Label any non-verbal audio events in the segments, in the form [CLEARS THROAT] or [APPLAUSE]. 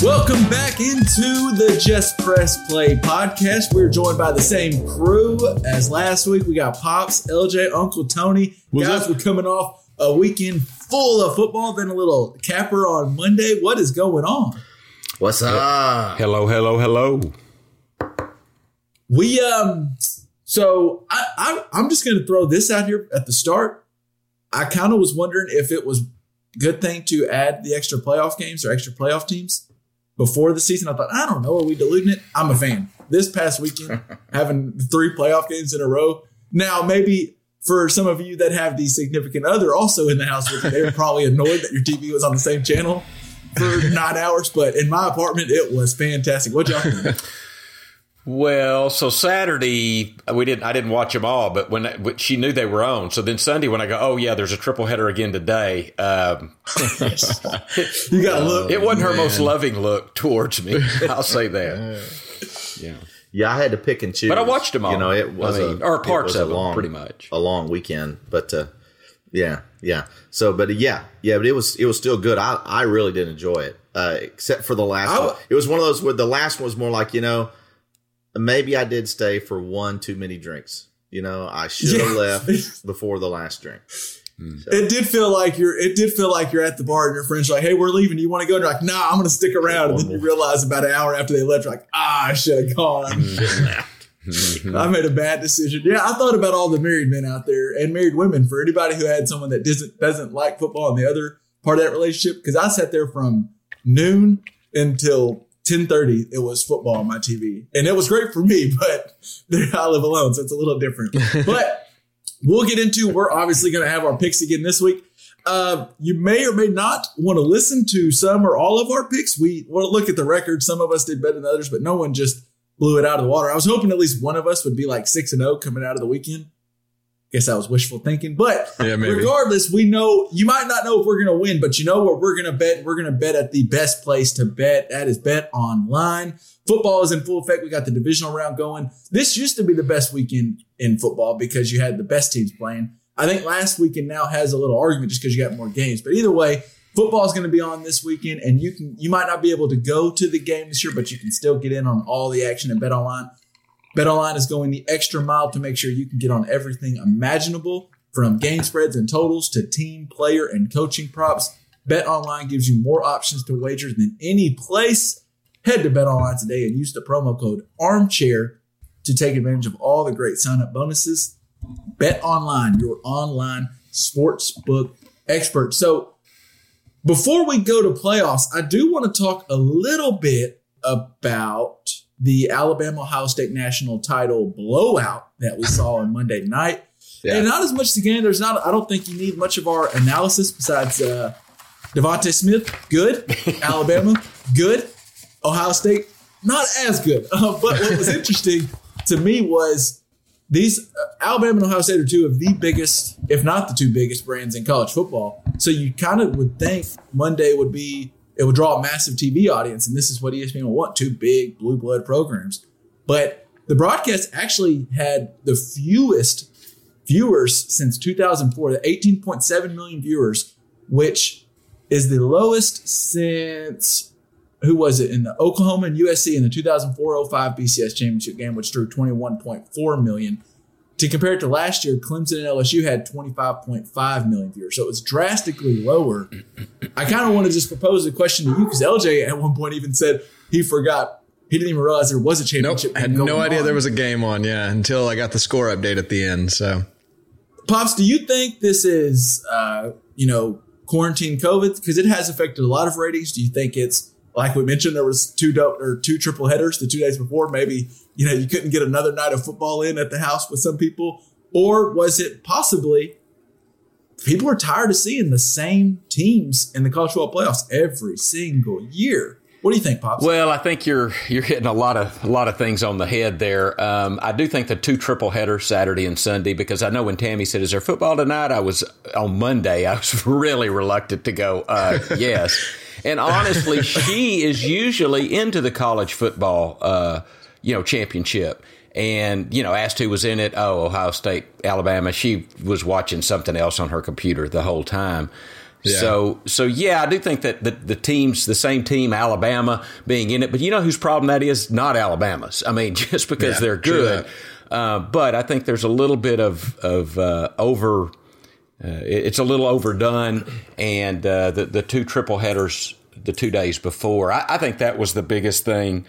Welcome back into the Just Press Play podcast. We're joined by the same crew as last week. We got Pops, LJ, Uncle Tony. What's Guys, up? we're coming off a weekend full of football, then a little capper on Monday. What is going on? What's up? Hello, hello, hello. We um so I, I I'm just gonna throw this out here at the start. I kind of was wondering if it was good thing to add the extra playoff games or extra playoff teams before the season. I thought, I don't know, are we diluting it? I'm a fan. This past weekend, [LAUGHS] having three playoff games in a row. Now, maybe for some of you that have the significant other also in the house with you, they were probably annoyed that your TV was on the same channel for [LAUGHS] nine hours. But in my apartment, it was fantastic. What y'all think? [LAUGHS] Well, so Saturday we didn't. I didn't watch them all, but when, when she knew they were on, so then Sunday when I go, oh yeah, there's a triple header again today. Um, [LAUGHS] You got to look. it wasn't her most loving look towards me. [LAUGHS] I'll say that. Yeah, Yeah, I had to pick and choose. but I watched them all. You know, it was I mean, a, or it parts was a of them, long, pretty much. a long weekend. But uh, yeah, yeah. So, but yeah, yeah. But it was it was still good. I I really did enjoy it, uh, except for the last I- one. It was one of those where the last one was more like you know, maybe I did stay for one too many drinks. You know, I should have Yeah. left [LAUGHS] before the last drink. It did feel like you're. It did feel like you're at the bar and your friends are like, "Hey, we're leaving. Do you want to go?" And you're like, "Nah, I'm going to stick around." And then you realize about an hour after they left, you're like, "Ah, I should have gone. [LAUGHS] I made a bad decision." Yeah, I thought about all the married men out there and married women. For anybody who had someone that doesn't doesn't like football and the other part of that relationship, because I sat there from noon until. 10:30 it was football on my TV and it was great for me [LAUGHS] but I live alone so it's a little different. [LAUGHS] But we'll get into we're obviously going to have our picks again this week. Uh, you may or may not want to listen to some or all of our picks. We want to look at the record. Some of us did better than others but no one just blew it out of the water. I was hoping at least one of us would be like 6 and 0 coming out of the weekend guess that was wishful thinking but Yeah, regardless we know you might not know if we're going to win but you know what we're going to bet? We're going to bet at the best place to bet. That is bet online. Football is in full effect. We got the divisional round going. This used to be the best weekend in football because you had the best teams playing. I think last weekend now has a little argument just because you got more games. But either way football is going to be on this weekend and you can you might not be able to go to the game this year but you can still get in on all the action and bet online BetOnline is going the extra mile to make sure you can get on everything imaginable from game spreads and totals to team, player, and coaching props. BetOnline gives you more options to wager than any place. Head to BetOnline today and use the promo code ARMCHAIR to take advantage of all the great sign-up bonuses. BetOnline, your online sportsbook expert. So before we go to playoffs, I do want to talk a little bit about the Alabama Ohio State national title blowout that we saw on Monday night. And not as much the game. There's not. I don't think you need much of our analysis besides uh, DeVonta Smith, good. [LAUGHS] Alabama, good. Ohio State, not as good. [LAUGHS] Uh, but what was interesting to me was these uh, Alabama and Ohio State are two of the biggest, if not the two biggest brands in college football. So you kind of would think Monday would be it would draw a massive TV audience, and this is what ESPN would want: two big blue blood programs. But the broadcast actually had the fewest viewers since 2004. The 18.7 million viewers, which is the lowest since who was it in the Oklahoma and USC in the 2004-05 BCS championship game, which drew 21.4 million. To compare it to last year, Clemson and LSU had 25.5 million viewers, so it was drastically lower. I kind of want to just propose a question to you because LJ at one point even said he forgot he didn't even realize there was a Nope. championship. I had no idea on. there was a game on. Yeah, until I got the score update at the end. So Pops, do you think this is, uh, you know, quarantine COVID? Because it has affected a lot of ratings. Do you think it's like we mentioned, there was two do- or two triple headers the two days before? Maybe you know you couldn't get another night of football in at the house with some people, or was it possibly people are tired of seeing the same teams in the college football playoffs every single year? What do you think, Pops? Well, I think you're you're hitting a lot of a lot of things on the head there. Um, I do think the two triple headers Saturday and Sunday because I know when Tammy said, "Is there football tonight?" I was on Monday. I was [LAUGHS] really reluctant to go. Uh, yes, and honestly, she is usually into the college football, uh, you know, championship. And you know, asked who was in it. Oh, Ohio State, Alabama. She was watching something else on her computer the whole time. Yeah. So, so yeah, I do think that the, the teams, the same team, Alabama being in it, but you know whose problem that is? Not Alabama's. I mean, [LAUGHS] just because Yeah, they're good. Uh, but I think there's a little bit of of uh, over. Uh, it- it's a little overdone, and uh, the the two triple headers the two days before. I, I think that was the biggest thing.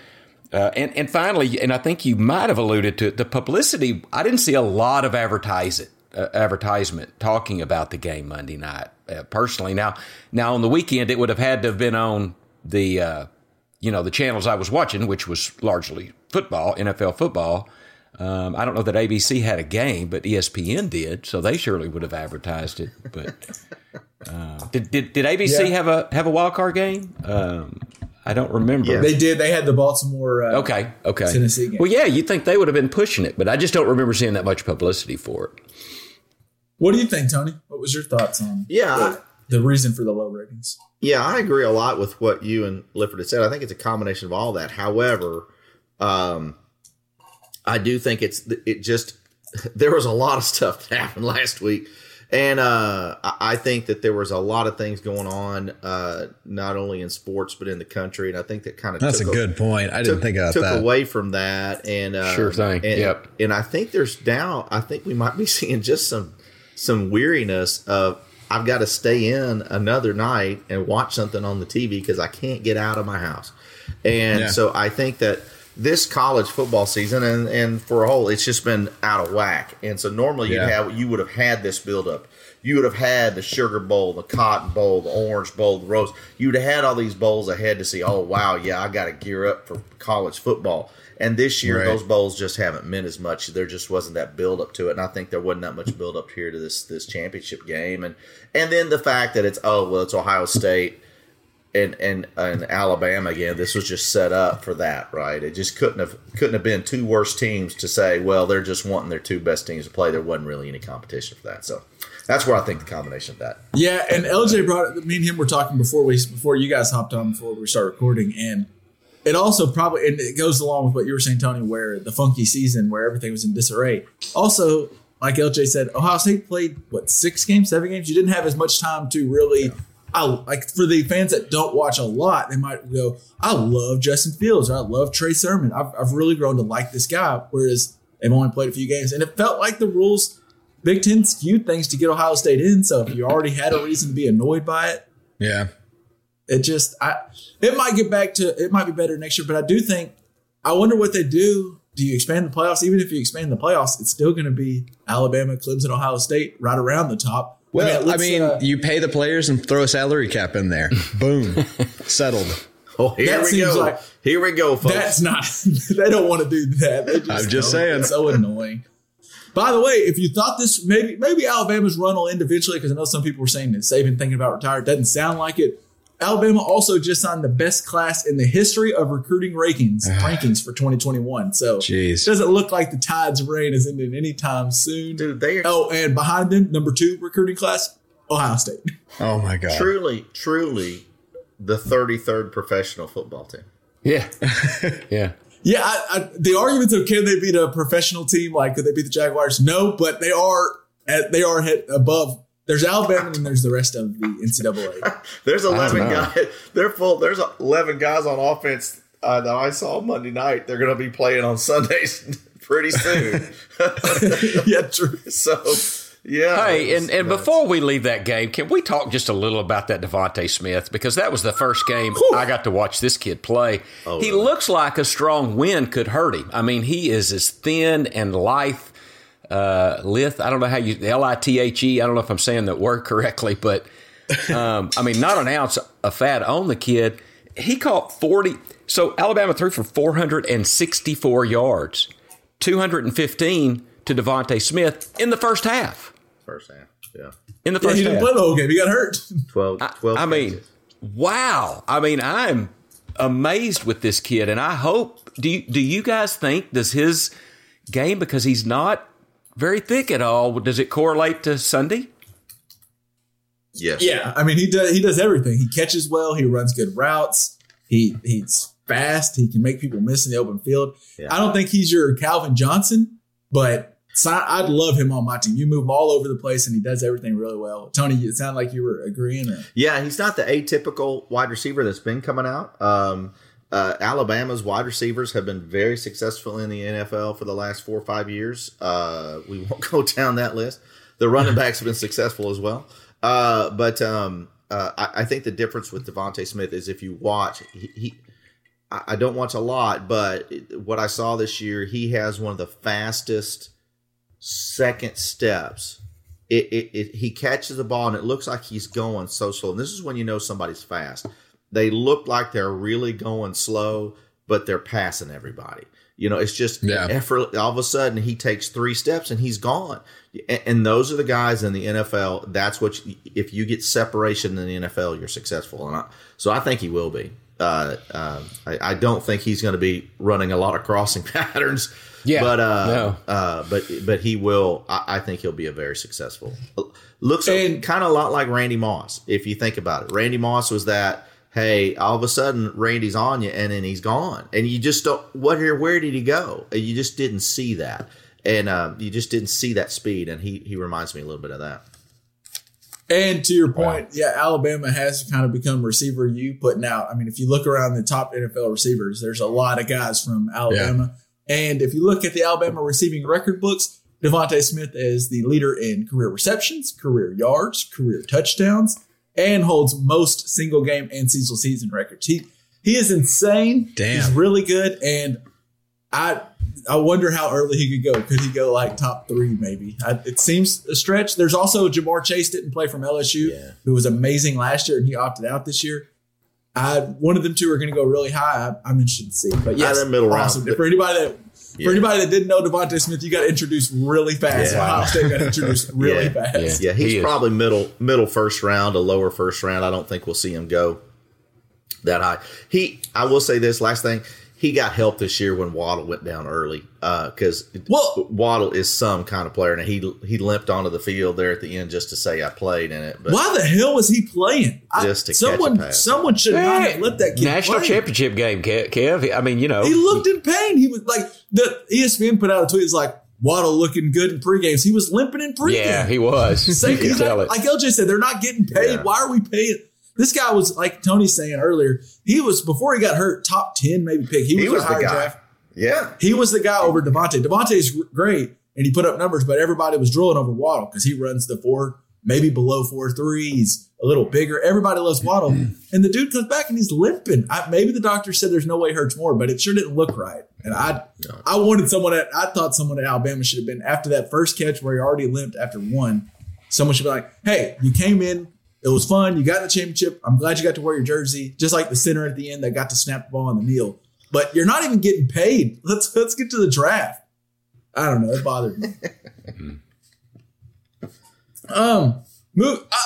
Uh, and and finally, and I think you might have alluded to it. The publicity. I didn't see a lot of advertising uh, advertisement talking about the game Monday night. Uh, personally, now now on the weekend, it would have had to have been on the uh, you know the channels I was watching, which was largely football, NFL football. Um, I don't know that ABC had a game, but ESPN did, so they surely would have advertised it. But uh, [LAUGHS] did, did did ABC Yeah. have a have a wild card game? Um, I don't remember. Yeah. they did. They had the Baltimore. Uh, Okay, okay. Tennessee game. Well, yeah, you'd think they would have been pushing it, but I just don't remember seeing that much publicity for it. What do you think, Tony? What was your thoughts on? Yeah, the, the reason for the low ratings? Yeah, I agree a lot with what you and Lifford had said. I think it's a combination of all that. However, um, I do think it's it just [LAUGHS] there was a lot of stuff that happened last week, and uh, I I think that there was a lot of things going on, uh, not only in sports but in the country, and I think that kind of that's a took good point. I didn't took, think about took that. away from that and uh, Sure thing. and, Yep. and I think there's now I think we might be [LAUGHS] seeing just some some weariness of I've got to stay in another night and watch something on the TV because I can't get out of my house and Yeah. so I think that this college football season and, and for a whole it's just been out of whack. And so normally you'd Yeah. have you would have had this build up you would have had the sugar bowl the cotton bowl the orange bowl the rose you would have had all these bowls ahead to see oh wow yeah i got to gear up for college football. And this year Right. those bowls just haven't meant as much. There just wasn't that build up to it. And i think there wasn't that much build up here to this this championship game. And and then the fact that it's oh well it's ohio state and and and Alabama again. This was just set up for that, right? It just couldn't have couldn't have been two worse teams to say, well, they're just wanting their two best teams to play. There wasn't really any competition for that, so that's where I think the combination of that. Yeah, and LJ brought it. Me and him were talking before we before you guys hopped on before we started recording, and it also probably and it goes along with what you were saying, Tony, where the funky season where everything was in disarray. Also, like LJ said, Ohio State played what six games, seven games. You didn't have as much time to really. I like for the fans that don't watch a lot, they might go, "I love Justin Fields or I love Trey Sermon. I've, I've really grown to like this guy." Whereas they've only played a few games, and it felt like the rules Big Ten skewed things to get Ohio State in. So if you already had a reason to be annoyed by it, Yeah. it just I it might get back to it might be better next year. But I do think I wonder what they do. Do you expand the playoffs? Even if you expand the playoffs, it's still going to be Alabama, Clemson, Ohio State right around the top. Well, I let's, mean, uh, you pay the players and throw a salary cap in there. Boom. [LAUGHS] Settled. Oh, here That we go. like- here we go, folks. that's not. [LAUGHS] they don't want to do that. They I'm just don't. saying. It's so annoying. By the way, if you thought this maybe maybe Alabama's run will end eventually, because I know some people were saying that Saban thinking about retire. Doesn't sound like it. Alabama also just signed the best class in the history of recruiting rankings ah. rankings for 2021. So Jeez. it doesn't look like the tide's reign is ending anytime soon. Dude, they are Oh, and behind them, number two recruiting class, Ohio State. Oh my god. truly, truly the 33rd professional football team. Yeah, [LAUGHS] yeah. Yeah, I, I, the arguments of can they beat a professional team? Like, could they beat the Jaguars? No, but they are they are hit above. There's Alabama and there's the rest of the NCAA. [LAUGHS] There's 11 guys. They're full. There's 11 guys on offense uh, that I saw Monday night. They're going to be playing on Sundays [LAUGHS] pretty soon. [LAUGHS] yeah, true. so, yeah. Hey, it and, and nuts. before we leave that game, can we talk just a little about that DeVonta Smith because that was the first game I got to watch this kid play. Oh, he really? looks like a strong wind could hurt him. I mean, he is as thin and lithe, uh, lithe. I don't know how you L I T H E. I don't know if I'm saying that word correctly, but um, I mean, not an ounce of fat on the kid. He caught 40. So Alabama threw for 464 yards, 215 to DeVonta Smith in the first half. First half. Yeah. In the Yeah, first he didn't half. play the whole game. He got hurt. 12. 12 I mean, wow. I mean, I'm amazed with this kid, and I hope. Do you, do you guys think does his game because he's not very thick at all? Does it correlate to Sunday? yes. Yeah, I mean he does he does everything. He catches well. He runs good routes. He he's fast. He can make people miss in the open field. Yeah. I don't think he's your Calvin Johnson, but I'd love him on my team. You move him all over the place, and he does everything really well. Tony, it sounded like you were agreeing. Or, Yeah, he's not the atypical wide receiver that's been coming out. Um, uh, Alabama's wide receivers have been very successful in the NFL for the last four or five years. Uh, we [LAUGHS] won't go down that list. The running [LAUGHS] backs have been successful as well. Uh, but um, uh, I, I think the difference with DeVonta Smith is if you watch, he, he I I don't watch a lot, but what I saw this year, he has one of the fastest second steps. It, it, it he catches the ball and it looks like he's going so slow. And this is when you know somebody's fast. They look like they're really going slow, but they're passing everybody. You know, it's just Yeah. effort. All of a sudden, he takes three steps and he's gone. And, those are the guys in the NFL. That's what you, if you get separation in the NFL, you're successful. And I, so I think he will be. Uh, uh, I, I don't think he's going to be running a lot of crossing [LAUGHS] patterns. Yeah, but uh, no. uh, but but he will. I, I think he'll be a very successful. Looks kind of a lot like Randy Moss, if you think about it. Randy Moss was that. Hey, all of a sudden Randy's on you, and then he's gone, and you just don't. What here? Where did he go? And You just didn't see that, and um, you just didn't see that speed. And he he reminds me a little bit of that. and to your point, yeah, Alabama has kind of become receiver you putting out. I mean, if you look around the top NFL receivers, there's a lot of guys from Alabama. And if you look at the Alabama receiving record books, DeVonta Smith is the leader in career receptions, career yards, career touchdowns, and holds most single game and seasonal season records. He he is insane. Damn. He's really good. And I I wonder how early he could go. Could he go like top three, maybe? I, it seems a stretch. There's also Ja'Marr Chase didn't play from LSU, Yeah. who was amazing last year, and he opted out this year. I one of them two are going to go really high. I, I'm interested to see. But yes, middle round. For anybody that Yeah. for anybody that didn't know DeVonta Smith, you got introduced really fast. Yeah. Ohio State got introduced [LAUGHS] really Yeah. fast. Yeah, he's He probably middle middle first round, a lower first round. I don't think we'll see him go that high. He, I will say this last thing. He got help this year when Waddle went down early uh, because Well- Waddle is some kind of player, and he he limped onto the field there at the end just to say I played in it. But Why the hell was he playing? Just to catch a someone, pass. someone should not eh, have let that kid National play. championship game, Kev. Kev. I mean, you know, He looked in pain. He was like the ESPN put out a tweet. It's like Waddle looking good in pregames. He was limping in pregame. yeah, he was. [LAUGHS] Same, you could he's not- it. like LJ said, they're not getting paid. Yeah. Why are we paying? This guy was like Tony's saying earlier. He was before he got hurt, top ten maybe pick. He was, he was a the guy. draft. Yeah, He was the guy over DeVonta. DeVonta's great and he put up numbers, but everybody was drilling over Waddle because he runs the four, maybe below four threes, a little bigger. Everybody loves Waddle, [CLEARS THROAT] and the dude comes back and he's limping. I, maybe the doctor said there's no way it hurts more, but it sure didn't look right. And I, I wanted someone at, I thought someone at Alabama should have been after that first catch where he already limped after one. Someone should be like, "Hey, you came in." It was fun. You got the championship. I'm glad you got to wear your jersey, just like the center at the end that got to snap the ball on the kneel. But you're not even getting paid. [LAUGHS] Let's let's get to the draft. I don't know. It bothered me. [LAUGHS] um, move. Uh,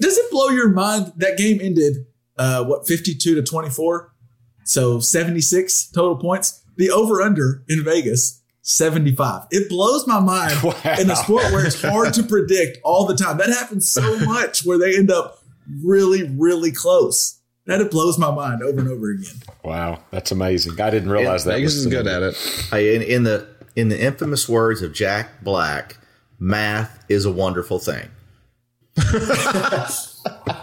does it blow your mind that game ended? Uh, what 52 to 24, so 76 total points. The over under in Vegas 75. It blows my mind [LAUGHS] in a sport where it's hard to predict all the time. That happens so [LAUGHS] much where they end up really, really close. That it blows my mind over and over again. wow, that's amazing. I didn't realize that. Vegas was is good at it. Hey, in, in the in the infamous words of Jack Black, math is a wonderful thing. [LAUGHS]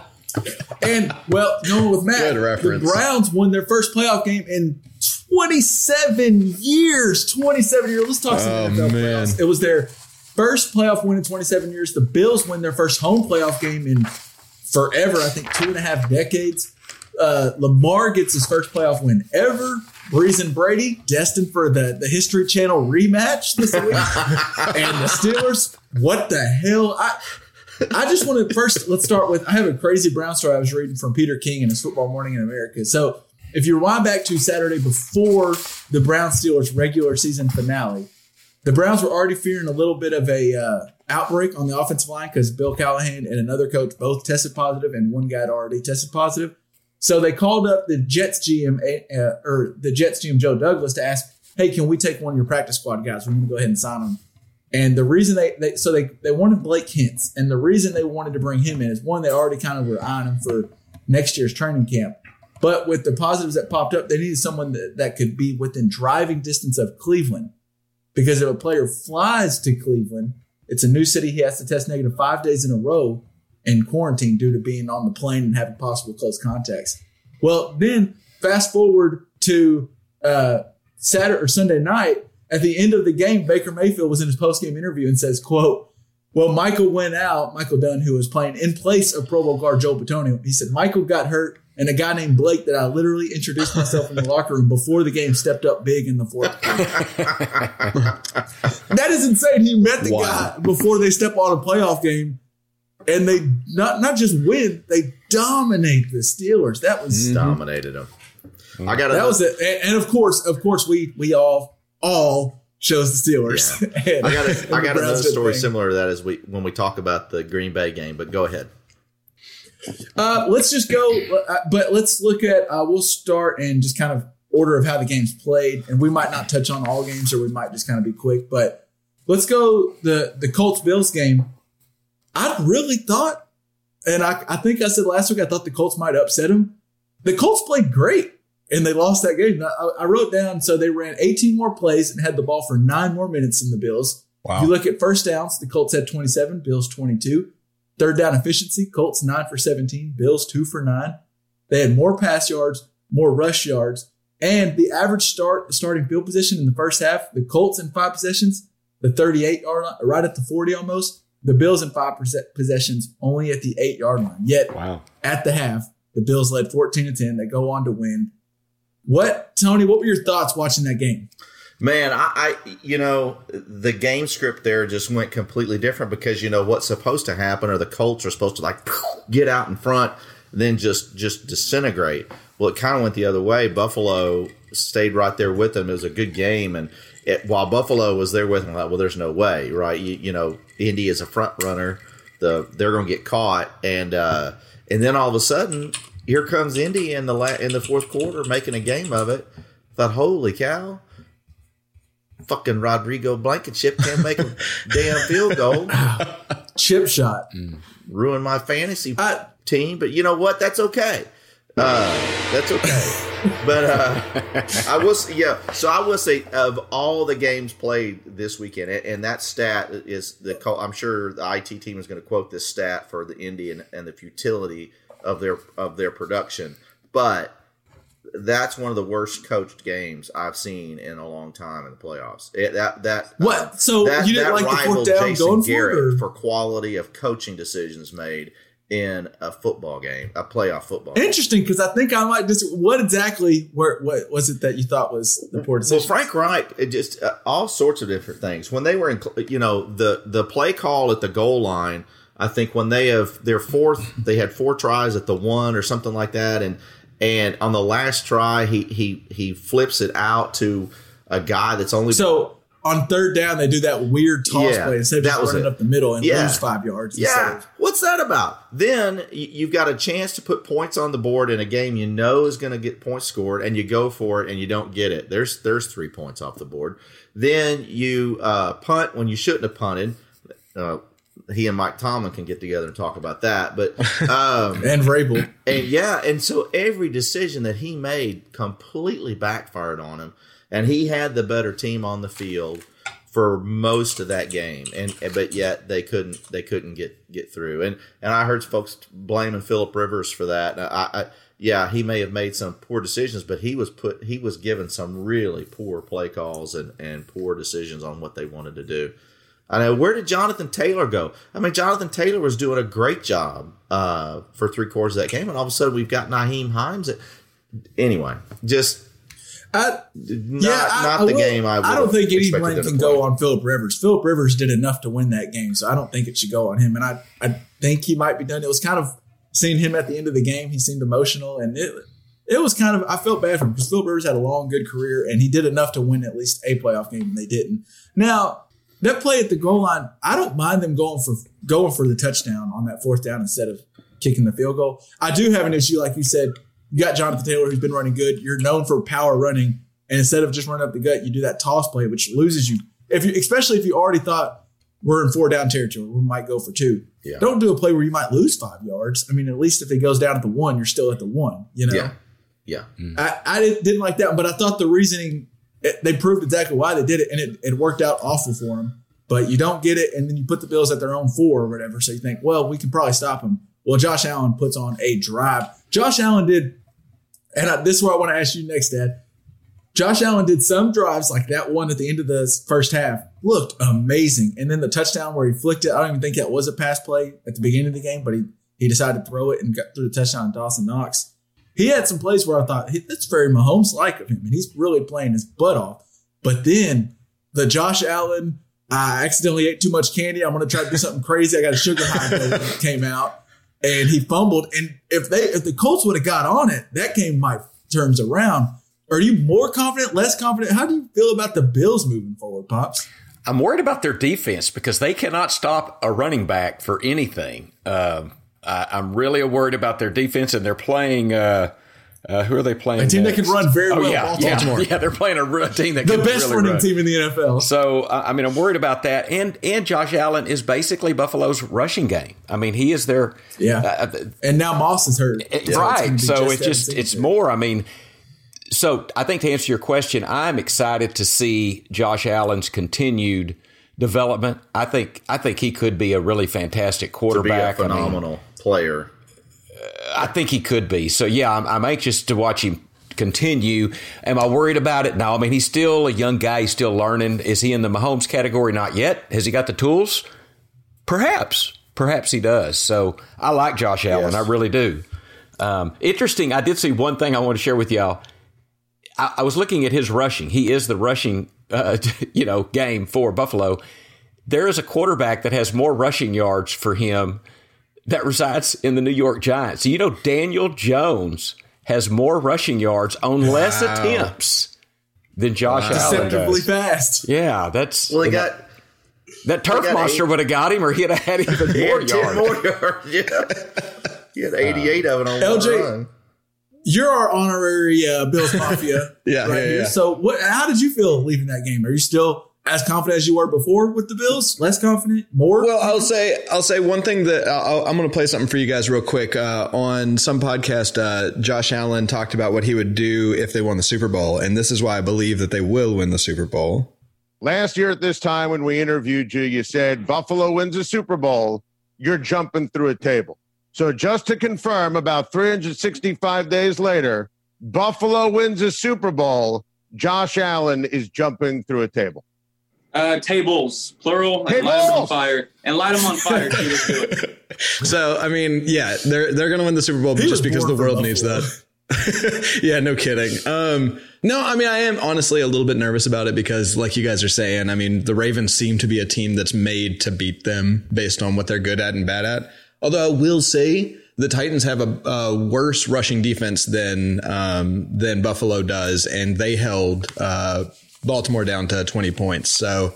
And well, going with Matt, Good the reference. Browns won their first playoff game in 27 years. 27 years. Let's talk some Oh, NFL man. playoffs. It was their first playoff win in 27 years. The Bills win their first home playoff game in forever. I think two and a half decades. Uh, Lamar gets his first playoff win ever. Brees and Brady destined for the, the History Channel rematch this week. [LAUGHS] and the Steelers, what the hell? I I just want to first let's start with I have a crazy Brown story I was reading from Peter King in his Football Morning in America. So if you rewind back to Saturday before the Brown Steelers regular season finale, the Browns were already fearing a little bit of a uh, outbreak on the offensive line because Bill Callahan and another coach both tested positive, and one guy had already tested positive. So they called up the Jets GM uh, or the Jets GM Joe Douglas to ask, "Hey, can we take one of your practice squad guys? We're going to go ahead and sign them." And the reason they, they so they they wanted Blake Hance, and the reason they wanted to bring him in is one they already kind of were eyeing him for next year's training camp. But with the positives that popped up, they needed someone that, that could be within driving distance of Cleveland. Because if a player flies to Cleveland, it's a new city. He has to test negative five days in a row in quarantine due to being on the plane and having possible close contacts. Well, then fast forward to uh, Saturday or Sunday night. At the end of the game, Baker Mayfield was in his post game interview and says, "quote Well, Michael went out. Michael Dunn, who was playing in place of Pro Bowl guard Joe Bitonio, he said Michael got hurt, and a guy named Blake that I literally introduced myself in the locker room before the game stepped up big in the fourth. quarter." [LAUGHS] that is insane. He met the Wow. guy before they step on a playoff game, and they not not just win, they dominate the Steelers. That was mm-hmm. Dominated them. I got that was it. And, and of course, of course, we we all all chose the Steelers. And- I got and a, I [LAUGHS] got another story thing. similar to that as we when we talk about the Green Bay game. But go ahead. Uh, let's just go, uh, but let's look at. Uh, we'll start in just kind of order of how the games played, and we might not touch on all games, or we might just kind of be quick. But let's go the the Colts Bills game. I really thought, and I, I think I said last week, I thought the Colts might upset them. The Colts played great, and they lost that game. I, I wrote down so they ran 18 more plays and had the ball for nine more minutes in the Bills. Wow. If you look at first downs, the Colts had 27, Bills 22. Third down efficiency, Colts 9 for 17, Bills 2 for 9. They had more pass yards, more rush yards, and the average start starting field position in the first half, the Colts in five possessions, the 38 yard line, right at the 40 almost. The Bills in five possessions, only at the eight yard line. Yet Wow. at the half, the Bills led 14 to 10. They go on to win. What, Tony, what were your thoughts watching that game? Man, I, I you know the game script there just went completely different because you know what's supposed to happen or the Colts are supposed to like [LAUGHS] get out in front, then just just disintegrate. Well, it kind of went the other way. Buffalo stayed right there with them. It was a good game, and it, while Buffalo was there with them, like, well, there's no way, right? You, you know, Indy is a front runner. The they're going to get caught, and uh, and then all of a sudden, here comes Indy in the la- in the fourth quarter making a game of it. Thought, holy cow! Fucking Rodrigo Blankenship can't make a damn field goal. [LAUGHS] Chip shot. Ruin my fantasy I, team, but you know what? That's okay. Uh, that's okay. [LAUGHS] but uh, I will, s- yeah. So I will say, of all the games played this weekend, and, that stat is the. Col- I'm sure the IT team is going to quote this stat for the Indian and the futility of their of their production, but that's one of the worst coached games I've seen in a long time in the playoffs. It, that that What? uh, So that, you didn't that like the fourth rivaled down Jason going for Garrett or- for quality of coaching decisions made in a football game, a playoff football. game. Interesting, because I think I might just. What exactly? Where? What was it that you thought was the poor Well. Frank Reich, it just uh, all sorts of different things. When they were in, you know, the the play call at the goal line. I think when they have their fourth, they had four tries at the one or something like that, and and on the last try, he he he flips it out to a guy that's only so on third down, they do that weird toss Yeah, play instead of that just was running it. up the middle and Yeah. lose five yards. Yeah, what's that about? Then you've got a chance to put points on the board in a game you know is going to get points scored, and you go for it and you don't get it. There's there's three points off the board. Then you uh, punt when you shouldn't have punted. Uh, he and Mike Tomlin can get together and talk about that, but um, [LAUGHS] And Vrabel. and yeah, and so every decision that he made completely backfired on him, and he had the better team on the field for most of that game, and but yet they couldn't they couldn't get get through. And and I heard folks blaming Philip Rivers for that. I, I yeah, he may have made some poor decisions, but he was put he was given some really poor play calls and and poor decisions on what they wanted to do. I know where did Jonathan Taylor go? I mean, Jonathan Taylor was doing a great job uh, for three quarters of that game, and all of a sudden we've got Nyheim Hines. That, anyway, just I, not, yeah, I, not I the will- game. I, I don't think any blame can go on Philip Rivers. Philip Rivers did enough to win that game, so I don't think it should go on him. And I, I think he might be done. It was kind of seeing him at the end of the game. He seemed emotional, and it, it was kind of. I felt bad for him because Philip Rivers had a long, good career, and he did enough to win at least a playoff game, and they didn't. Now that play at the goal line, I don't mind them going for going for the touchdown on that fourth down instead of kicking the field goal. I do have an issue, like you said. You got Jonathan Taylor who's been running good. You're known for power running, and instead of just running up the gut, you do that toss play, which loses you. If you, especially if you already thought we're in four down territory, we might go for two. Yeah. Don't do a play where you might lose five yards. I mean, at least if it goes down at the one, you're still at the one. You know. Yeah, yeah. Mm. I, I didn't, didn't like that, but I thought the reasoning it, they proved exactly why they did it, and it, it worked out awful for them. But you don't get it, and then you put the Bills at their own four or whatever. So you think, well, we can probably stop them. Well, Josh Allen puts on a drive. Josh Allen did, and I, this is what I want to ask you next, Dad. Josh Allen did some drives like that one at the end of the first half looked amazing, and then the touchdown where he flicked it. I don't even think that was a pass play at the beginning of the game, but he he decided to throw it and got through the touchdown to Dawson Knox he had some plays where I thought "Hey, that's very Mahomes like of him, and he's really playing his butt off. But then the Josh Allen, I accidentally ate too much candy. I'm going to try to do something crazy. I got a sugar high came out, and he fumbled. And if they if the Colts would have got on it, that game might turns around. Are you more confident, less confident? How do you feel about the Bills moving forward, pops? I'm worried about their defense because they cannot stop a running back for anything. Um I, I'm really worried about their defense, and they're playing. Uh, uh, who are they playing? A team that can run very Oh well, yeah, yeah, Baltimore. [LAUGHS] yeah. They're playing a team that The can best really running run. team in the NFL. So uh, I mean, I'm worried about that, and and Josh Allen is basically Buffalo's rushing game. I mean, he is their Yeah. uh, and now Moss is hurt. it- So right. So it's that just same it's thing. more. I mean, so I think to answer your question, I'm excited to see Josh Allen's continued development. I think I think he could be a really fantastic To be a quarterback. I mean, phenomenal player. I think he could be. So yeah, I'm, I'm anxious to watch him continue. Am I worried about it? No. I mean, he's still a young guy. He's still learning. Is he in the Mahomes category? Not yet. Has he got the tools? Perhaps. Perhaps he does. So I like Josh Allen. Yes. I really do. Um, interesting. I did see one thing I want to share with y'all. I, I was looking at his rushing. He is the rushing, uh, [LAUGHS] you know, game for Buffalo. There is a quarterback that has more rushing yards for him that resides in the New York Giants. You know, Daniel Jones has more rushing yards on less attempts than Josh Allen deceptively does. fast. Yeah, that's Well, he got that, that turf monster eight- would have got him, or he'd have had even [LAUGHS] more yards. more yards. Yeah. He had 88 of it on LJ one run. You're our honorary uh, Bills Mafia. [LAUGHS] Yeah, right yeah, here. yeah. So, what? How did you feel leaving that game? Are you still as confident as you were before with the Bills? Less confident? More? Well, I'll say I'll say one thing that I'll, I'm going to play something for you guys real quick. Uh, on some podcast, uh, Josh Allen talked about what he would do if they won the Super Bowl, and this is why I believe that they will win the Super Bowl. Last year at this time when we interviewed you, you said Buffalo wins the Super Bowl, you're jumping through a table. So just to confirm, about 365 days later, Buffalo wins a Super Bowl. Josh Allen is jumping through a table. Uh, tables, plural, and light them on fire. And light them on fire. too, let's do it. So I mean, yeah, they're they're going to win the Super Bowl He just because the world needs that. [LAUGHS] yeah, no kidding. Um, no, I mean, I am honestly a little bit nervous about it because, like you guys are saying, I mean, the Ravens seem to be a team that's made to beat them based on what they're good at and bad at. Although I will say the Titans have a, a worse rushing defense than um, than Buffalo does, and they held uh, Baltimore down to twenty points. So.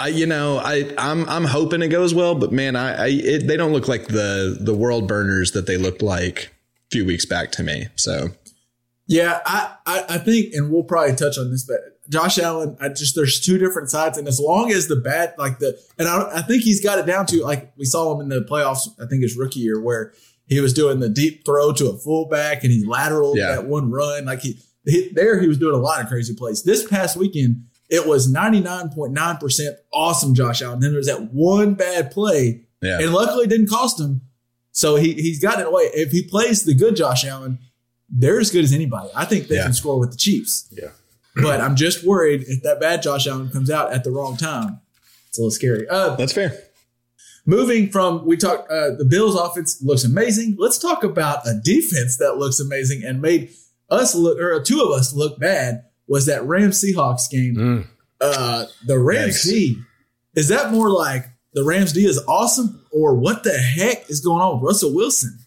I, you know, I, I'm, I'm hoping it goes well, but man, I, I it, they don't look like the, the world burners that they looked like a few weeks back to me. So yeah, I, I, I think, and we'll probably touch on this, but Josh Allen, I just there's two different sides, and as long as the bad, like the, and I, I think he's got it down to like we saw him in the playoffs. I think his rookie year where he was doing the deep throw to a fullback and he lateral Yeah. that one run, like he, he there he was doing a lot of crazy plays. This past weekend, it was 99.9% awesome Josh Allen. Then there's that one bad play, Yeah. and luckily it didn't cost him. So he, he's gotten it away. If he plays the good Josh Allen, they're as good as anybody. I think they Yeah. can score with the Chiefs. Yeah. But I'm just worried if that bad Josh Allen comes out at the wrong time. It's a little scary. Uh, That's fair. moving from we talked uh, the Bills offense looks amazing. Let's talk about a defense that looks amazing and made us look or two of us look bad was that Rams Seahawks game. Mm. Uh, the Rams. D is that more like the Rams D is awesome or what the heck is going on with Russell Wilson?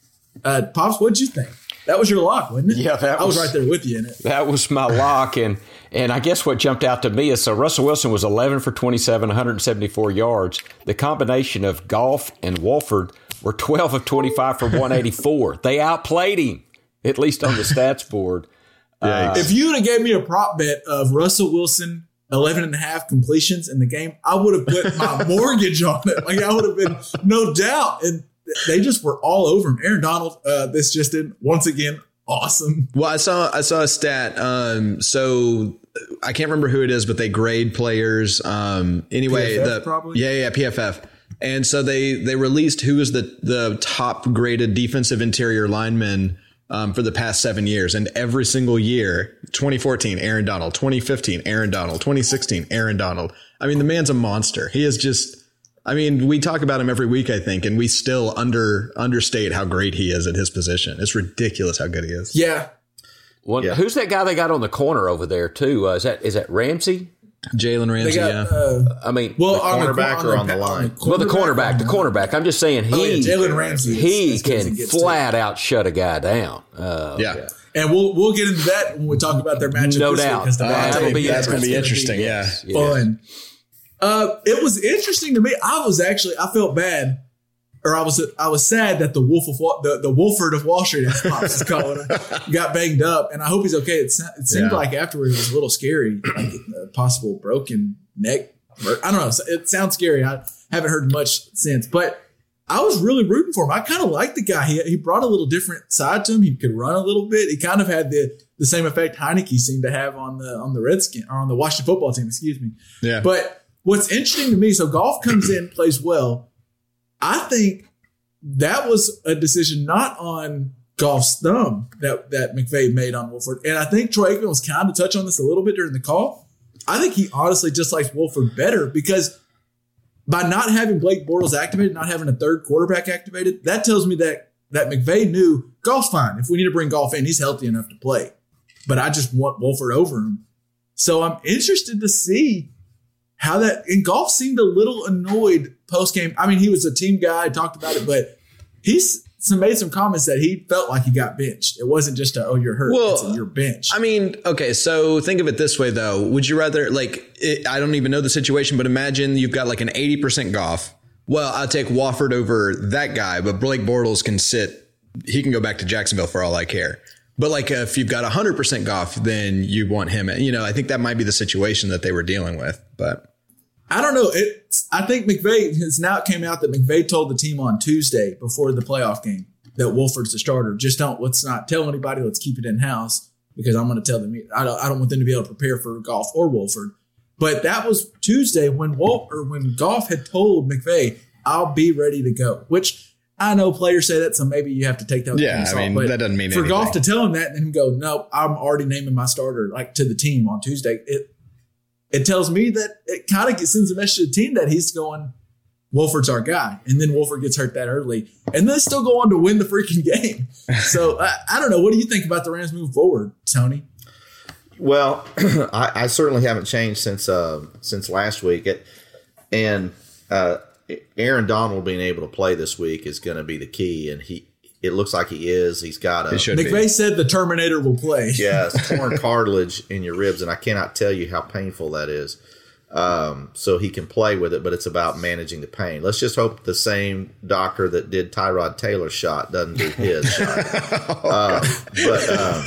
Uh, Pops, what'd you think? That was your lock, wasn't it? Yeah, that I was, was- right there with you in it. That was my lock, and and I guess what jumped out to me is so Russell Wilson was 11 for 27, 174 yards. The combination of Goff and Wolford were 12 of 25 for 184. they outplayed him, at least on the stats board. [LAUGHS] Yikes. If you would have gave me a prop bet of Russell Wilson 11 and a half completions in the game, I would have put my [LAUGHS] mortgage on it. Like I would have been no doubt. And they just were all over him. Aaron Donald, uh, this just did once again awesome. Well, I saw I saw a stat. Um, so I can't remember who it is, but they grade players. Um, anyway, PFF the probably? yeah, yeah, PFF. And so they they released who is the the top graded defensive interior lineman um, for the past seven years, and every single year, 2014, Aaron Donald, 2015, Aaron Donald, 2016, Aaron Donald. I mean, the man's a monster. He is just. I mean, we talk about him every week, I think, and we still under understate how great he is at his position. It's ridiculous how good he is. Yeah. Well, Yeah. Who's that guy they got on the corner over there too? Uh, is that is that Ramsey? Jalen Ramsey, got, yeah. uh, I mean, well, The on the cornerback or on the pa- line? well, the cornerback, the cornerback. I'm just saying he Oh, yeah, Jalen Ramsey. he as good as can it gets, too. flat out shut a guy down. Uh, yeah. And we'll we'll get into that when we talk about their matchup. No this doubt. Week, 'cause Uh, Devontae that'll be- Booker that's gonna be interesting, yeah. yeah. fun. Uh, it was interesting to me. I was actually I felt bad, or I was I was sad that the Wolf of Wall, the the Wolford of Wall Street, [LAUGHS] as Pops is calling him, got banged up, and I hope he's okay. It, it seemed Yeah. like afterwards it was a little scary, like a possible broken neck. I don't know. It sounds scary. I haven't heard much since, but I was really rooting for him. I kind of liked the guy. He, he brought a little different side to him. He could run a little bit. He kind of had the the same effect Heinicke seemed to have on the on the Redskin or on the Washington football team. Excuse me. Yeah. But what's interesting to me, so Goff comes in, plays well. I think that was a decision not on Goff's thumb that that McVay made on Wolford, and I think Troy Aikman was kind of touch on this a little bit during the call. I think he honestly just likes Wolford better because by not having Blake Bortles activated, not having a third quarterback activated, that tells me that that McVay knew Goff's fine. If we need to bring Goff in, he's healthy enough to play. But I just want Wolford over him. So I'm interested to see how that and Goff seemed a little annoyed post game. I mean, he was a team guy, talked about it, but he's some made some comments that he felt like he got benched. It wasn't just a oh you're hurt, Well, it's a, you're benched. I mean, okay, so think of it this way though. Would you rather like it, I don't even know the situation, but imagine you've got like an 80% Goff. Well, I'll take Wolford over that guy, but Blake Bortles can sit he can go back to Jacksonville for all I care. But like if you've got 100% Goff, then you want him. You know, I think that might be the situation that they were dealing with, but I don't know. It. I think McVay has now it came out that McVay told the team on Tuesday before the playoff game that Wolford's the starter. Just don't let's not tell anybody. Let's keep it in house because I'm going to tell them. I don't. I don't want them to be able to prepare for Goff or Wolford. But that was Tuesday when Wolf or when Goff had told McVay, "I'll be ready to go." Which I know players say that, so maybe you have to take that. with Yeah, I mean, But that doesn't mean for Goff to tell him that and then go, "No, I'm already naming my starter like to the team on Tuesday." It it tells me that it kind of sends a message to the team that he's going, Wolford's our guy. And then Wolford gets hurt that early. And they still go on to win the freaking [LAUGHS] game. So I, I don't know. What do you think about the Rams move forward, Tony? Well, [CLEARS THROAT] I, I certainly haven't changed since uh, since last week. It, and uh, Aaron Donald being able to play this week is going to be the key, and he it looks like he is. He's got a it should McVay be. said the Terminator will play. [LAUGHS] yeah, it's [LAUGHS] torn cartilage in your ribs, and I cannot tell you how painful that is. Um, so he can play with it, but it's about managing the pain. Let's just hope the same doctor that did Tyrod Taylor's shot doesn't do his [LAUGHS] shot. Um, but um,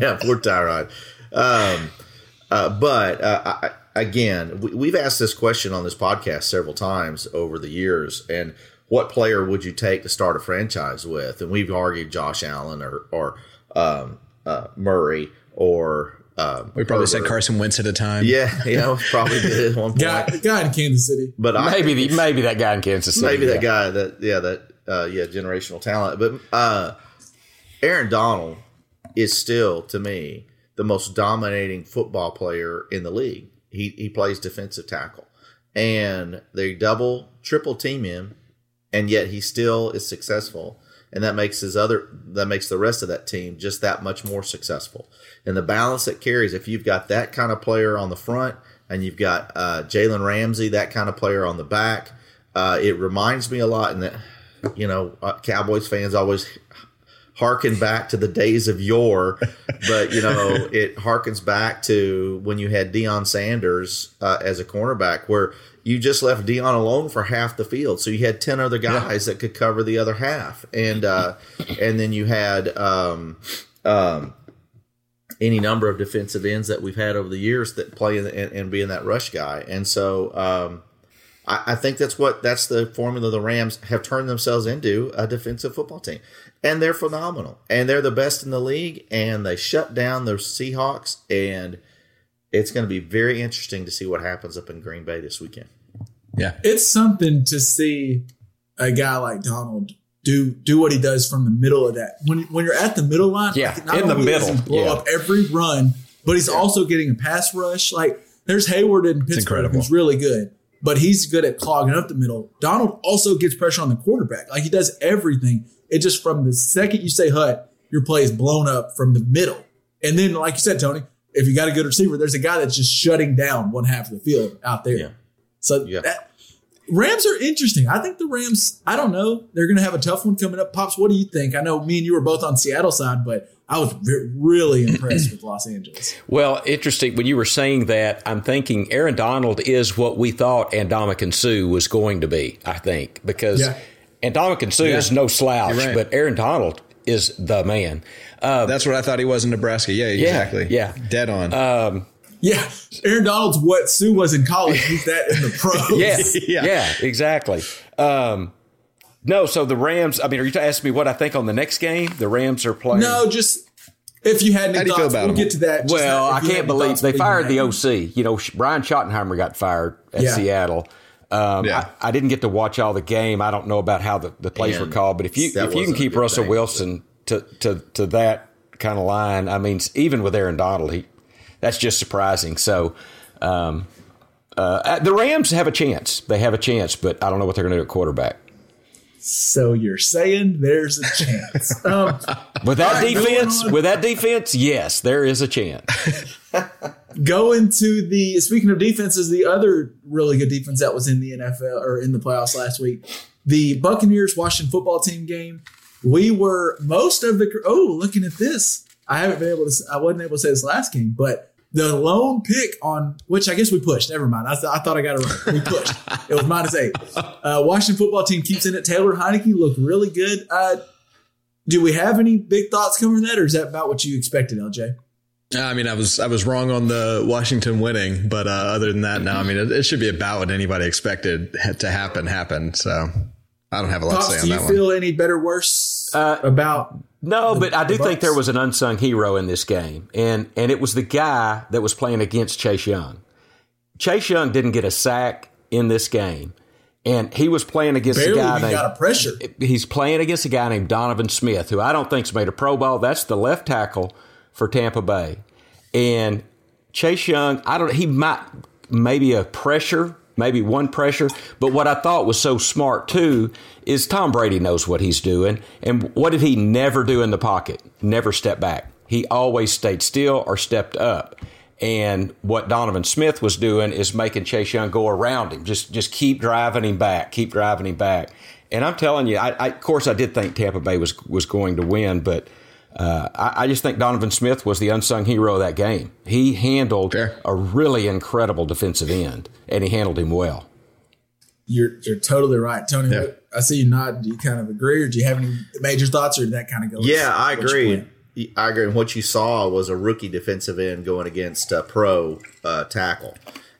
yeah, poor Tyrod. Um, uh, but uh, I, I- again, we, we've asked this question on this podcast several times over the years, and what player would you take to start a franchise with? And we've argued Josh Allen or or um, uh, Murray or um, We probably said Carson Wentz at a time. Yeah, yeah, probably did at one point. Guy, guy in Kansas City. But I, Maybe the, maybe that guy in Kansas City. maybe that guy that yeah that uh, yeah generational talent. But uh, Aaron Donald is still to me the most dominating football player in the league. He he plays defensive tackle, and they double triple team him, and yet he still is successful. And that makes his other that makes the rest of that team just that much more successful. And the balance that carries, if you've got that kind of player on the front, and you've got uh, Jalen Ramsey, that kind of player on the back, uh, it reminds me a lot. And that you know, uh, Cowboys fans always harken back to the days of yore, but you know, [LAUGHS] it harkens back to when you had Deion Sanders uh, as a cornerback, where you just left Deion alone for half the field, so you had ten other guys that could cover the other half, and uh, and then you had um, um, any number of defensive ends that we've had over the years that play in, and, and being that rush guy, and so. Um, I, I think that's what that's the formula the Rams have turned themselves into a defensive football team, and they're phenomenal, and they're the best in the league, and they shut down the Seahawks, and it's going to be very interesting to see what happens up in Green Bay this weekend. Yeah. It's something to see a guy like Donald do do what he does from the middle of that. When when you're at the middle line, Yeah, not in the middle, he blow yeah. up every run, but he's also getting a pass rush. Like there's Heyward in Pittsburgh incredible. who's really good, but he's good at clogging up the middle. Donald also gets pressure on the quarterback. Like he does everything. It just from the second you say hut, your play is blown up from the middle. And then, like you said, Tony, if you got a good receiver, there's a guy that's just shutting down one half of the field out there. Yeah. So Yeah. that Rams are interesting. I think the Rams, I don't know. They're going to have a tough one coming up. Pops, what do you think? I know me and you were both on Seattle side, but I was really [CLEARS THROAT] impressed with Los Angeles. Well, interesting. When you were saying that, I'm thinking Aaron Donald is what we thought Ndamukong Suh was going to be, I think, because Yeah. Ndamukong Suh is no slouch, right. but Aaron Donald is the man. Uh, That's what I thought he was in Nebraska. Yeah, exactly. yeah. Dead on. um, Yeah. Aaron Donald's what Suh was in college. He's that in the pros. [LAUGHS] Yes. [LAUGHS] Yeah. yeah. exactly. Um, no, so the Rams, I mean, are you asking me what I think on the next game? The Rams are playing. No, just if you had any How do you feel thoughts, about we'll him? get to that. Just Well, that- I if you had can't believe thoughts, they fired the OC. You know, Brian Schottenheimer got fired at Yeah. Seattle. Um, Yeah. I, I didn't get to watch all the game. I don't know about how the, the plays were called, but if you if you can keep Russell thing. Wilson to, to to that kind of line, I mean, even with Aaron Donald, he that's just surprising. So. Um, uh, the Rams have a chance. They have a chance, but I don't know what they're going to do at quarterback. So you're saying there's a chance. [LAUGHS] Um, With that All right, defense, on. with that defense, yes, there is a chance. [LAUGHS] going to the speaking of defenses, the other really good defense that was in the NFL or in the playoffs last week, the Buccaneers Washington football team game. We were most of the oh, looking at this. I haven't been able to. I wasn't able to say this last game, but the lone pick on which I guess we pushed. Never mind. I, th- I thought I got it right. We pushed. it was minus eight. [LAUGHS] Uh, Washington football team keeps in it. Taylor Heinicke looked really good. Uh, do we have any big thoughts coming from that, or is that about what you expected, LJ? I mean, I was I was wrong on the Washington winning, but uh, other than that, no. I mean, it, it should be about what anybody expected to happen happen. So I don't have a lot to say Pops, on do you feel any better, worse Uh, about? No, the- but I do think there was an unsung hero in this game, and and it was the guy that was playing against Chase Young. Chase Young didn't get a sack in this game, and he was playing against Barely a guy named got a pressure. he's playing against a guy named Donovan Smith, who I don't think's made a Pro Bowl. That's the left tackle for Tampa Bay, and Chase Young. I don't. He might maybe a pressure, maybe one pressure. But what I thought was so smart too is Tom Brady knows what he's doing, and what did he never do in the pocket? Never step back. He always stayed still or stepped up. And what Donovan Smith was doing is making Chase Young go around him. Just just keep driving him back, keep driving him back. And I'm telling you, I, I, of course, I did think Tampa Bay was was going to win, but uh, I, I just think Donovan Smith was the unsung hero of that game. He handled Fair. a really incredible defensive end, and he handled him well. You're you're totally right, Tony. Yeah. I see you nod. Do you kind of agree, or do you have any major thoughts, or did that kind of go? with Yeah, I agree. I agree. And what you saw was a rookie defensive end going against a pro uh, tackle.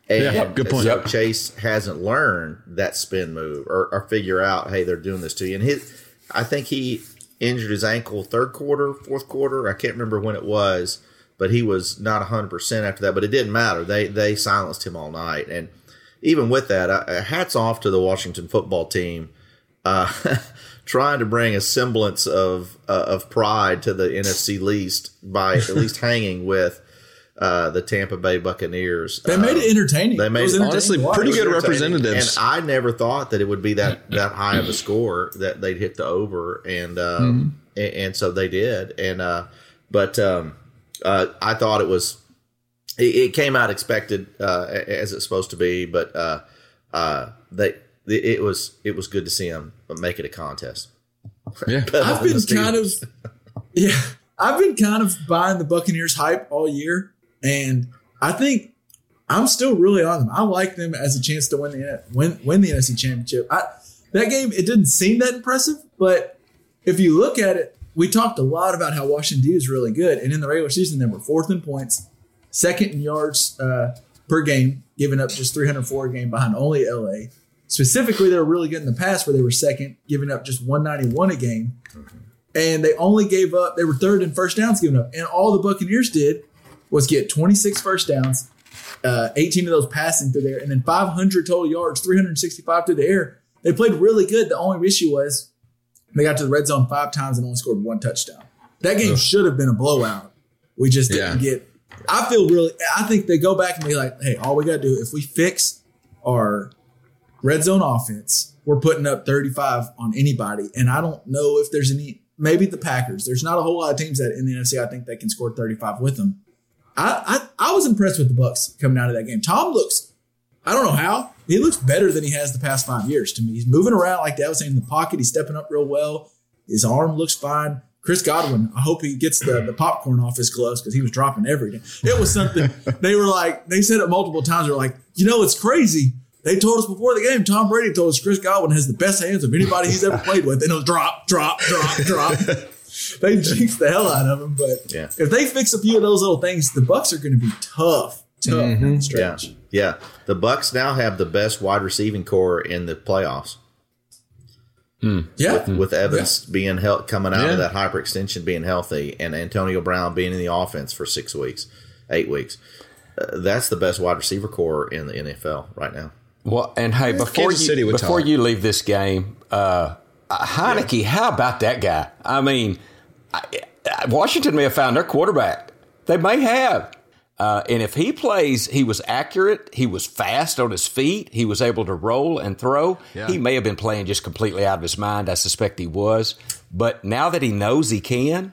And Yeah, good point. So Yep. Chase hasn't learned that spin move or, or figure out, hey, they're doing this to you. And his, I think he injured his ankle third quarter, fourth quarter. I can't remember when it was, but he was not hundred percent after that. But it didn't matter. They they silenced him all night, and even with that, uh, hats off to the Washington football team. Uh, [LAUGHS] trying to bring a semblance of uh, of pride to the NFC least by at least [LAUGHS] hanging with uh, the Tampa Bay Buccaneers. They made Um, it entertaining. They made it- entertaining honestly to watch. pretty good representatives. And I never thought that it would be that [LAUGHS] that high of a score that they'd hit the over, and um, and, and so they did. And uh, but um, uh, I thought it was it, it came out expected uh, as it's supposed to be, but uh, uh, they it was it was good to see them make it a contest. Yeah. [LAUGHS] I've been kind of, [LAUGHS] yeah, I've been kind of buying the Buccaneers hype all year, and I think I'm still really on them. I like them as a chance to win the win win the NFC Championship. I, that game it didn't seem that impressive, but if you look at it, we talked a lot about how Washington D is really good, and in the regular season they were fourth in points, second in yards uh, per game, giving up just 304 a game behind only LA. Specifically, they were really good in the past where they were second, giving up just 191 a game. And they only gave up, they were third in first downs given up. And all the Buccaneers did was get 26 first downs, uh, 18 of those passing through there, and then 500 total yards, 365 through the air. They played really good. The only issue was they got to the red zone five times and only scored one touchdown. That game should have been a blowout. We just didn't Yeah. get. I feel really. I think they go back and be like, "Hey, all we got to do if we fix our red zone offense, we're putting up 35 on anybody." And I don't know if there's any. Maybe the Packers. There's not a whole lot of teams that in the NFC I think they can score 35 with them. I I, I was impressed with the Bucks coming out of that game. Tom looks. I don't know how. He looks better than he has the past five years to me. He's moving around like Dad was saying in the pocket. He's stepping up real well. His arm looks fine. Chris Godwin, I hope he gets the, the popcorn off his gloves because he was dropping everything. It was something [LAUGHS] they were like, they said it multiple times. They were like, you know, it's crazy. They told us before the game, Tom Brady told us Chris Godwin has the best hands of anybody he's ever played with. And it was drop, drop, drop, drop. [LAUGHS] [LAUGHS] they jinxed the hell out of them. But Yeah. if they fix a few of those little things, the Bucks are going to be tough, tough down the Yeah, stretch. yeah. The Bucks now have the best wide receiving corps in the playoffs. Yeah. with Evans being hel- coming out Yeah. of that hyperextension, being healthy, and Antonio Brown being in the offense for six weeks, eight weeks. Uh, that's the best wide receiver corps in the NFL right now. Well, and hey, before Kansas City you before talk. you leave this game, uh, Heinicke, how about that guy? I mean, I, I- Washington may have found their quarterback. They may have. Uh, and if he plays, he was accurate. He was fast on his feet. He was able to roll and throw. He may have been playing just completely out of his mind. I suspect he was. But now that he knows he can,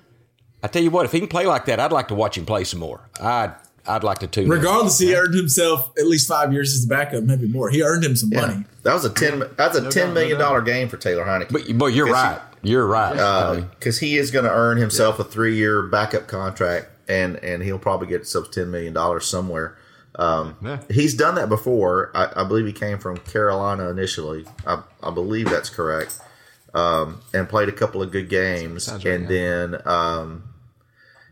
I tell you what, if he can play like that, I'd like to watch him play some more. I'd I'd like to tune. in. Regardless, he earned himself at least five years as a backup, maybe more. He earned him some money. That was a ten. That's a ten million dollar game for Taylor Heinicke. But but you're right. You're right. I mean, because he is going to earn himself a three year backup contract, and and he'll probably get himself ten million dollars somewhere. Um, He's done that before. I, I believe he came from Carolina initially. I, I believe that's correct, um, and played a couple of good games, and then um,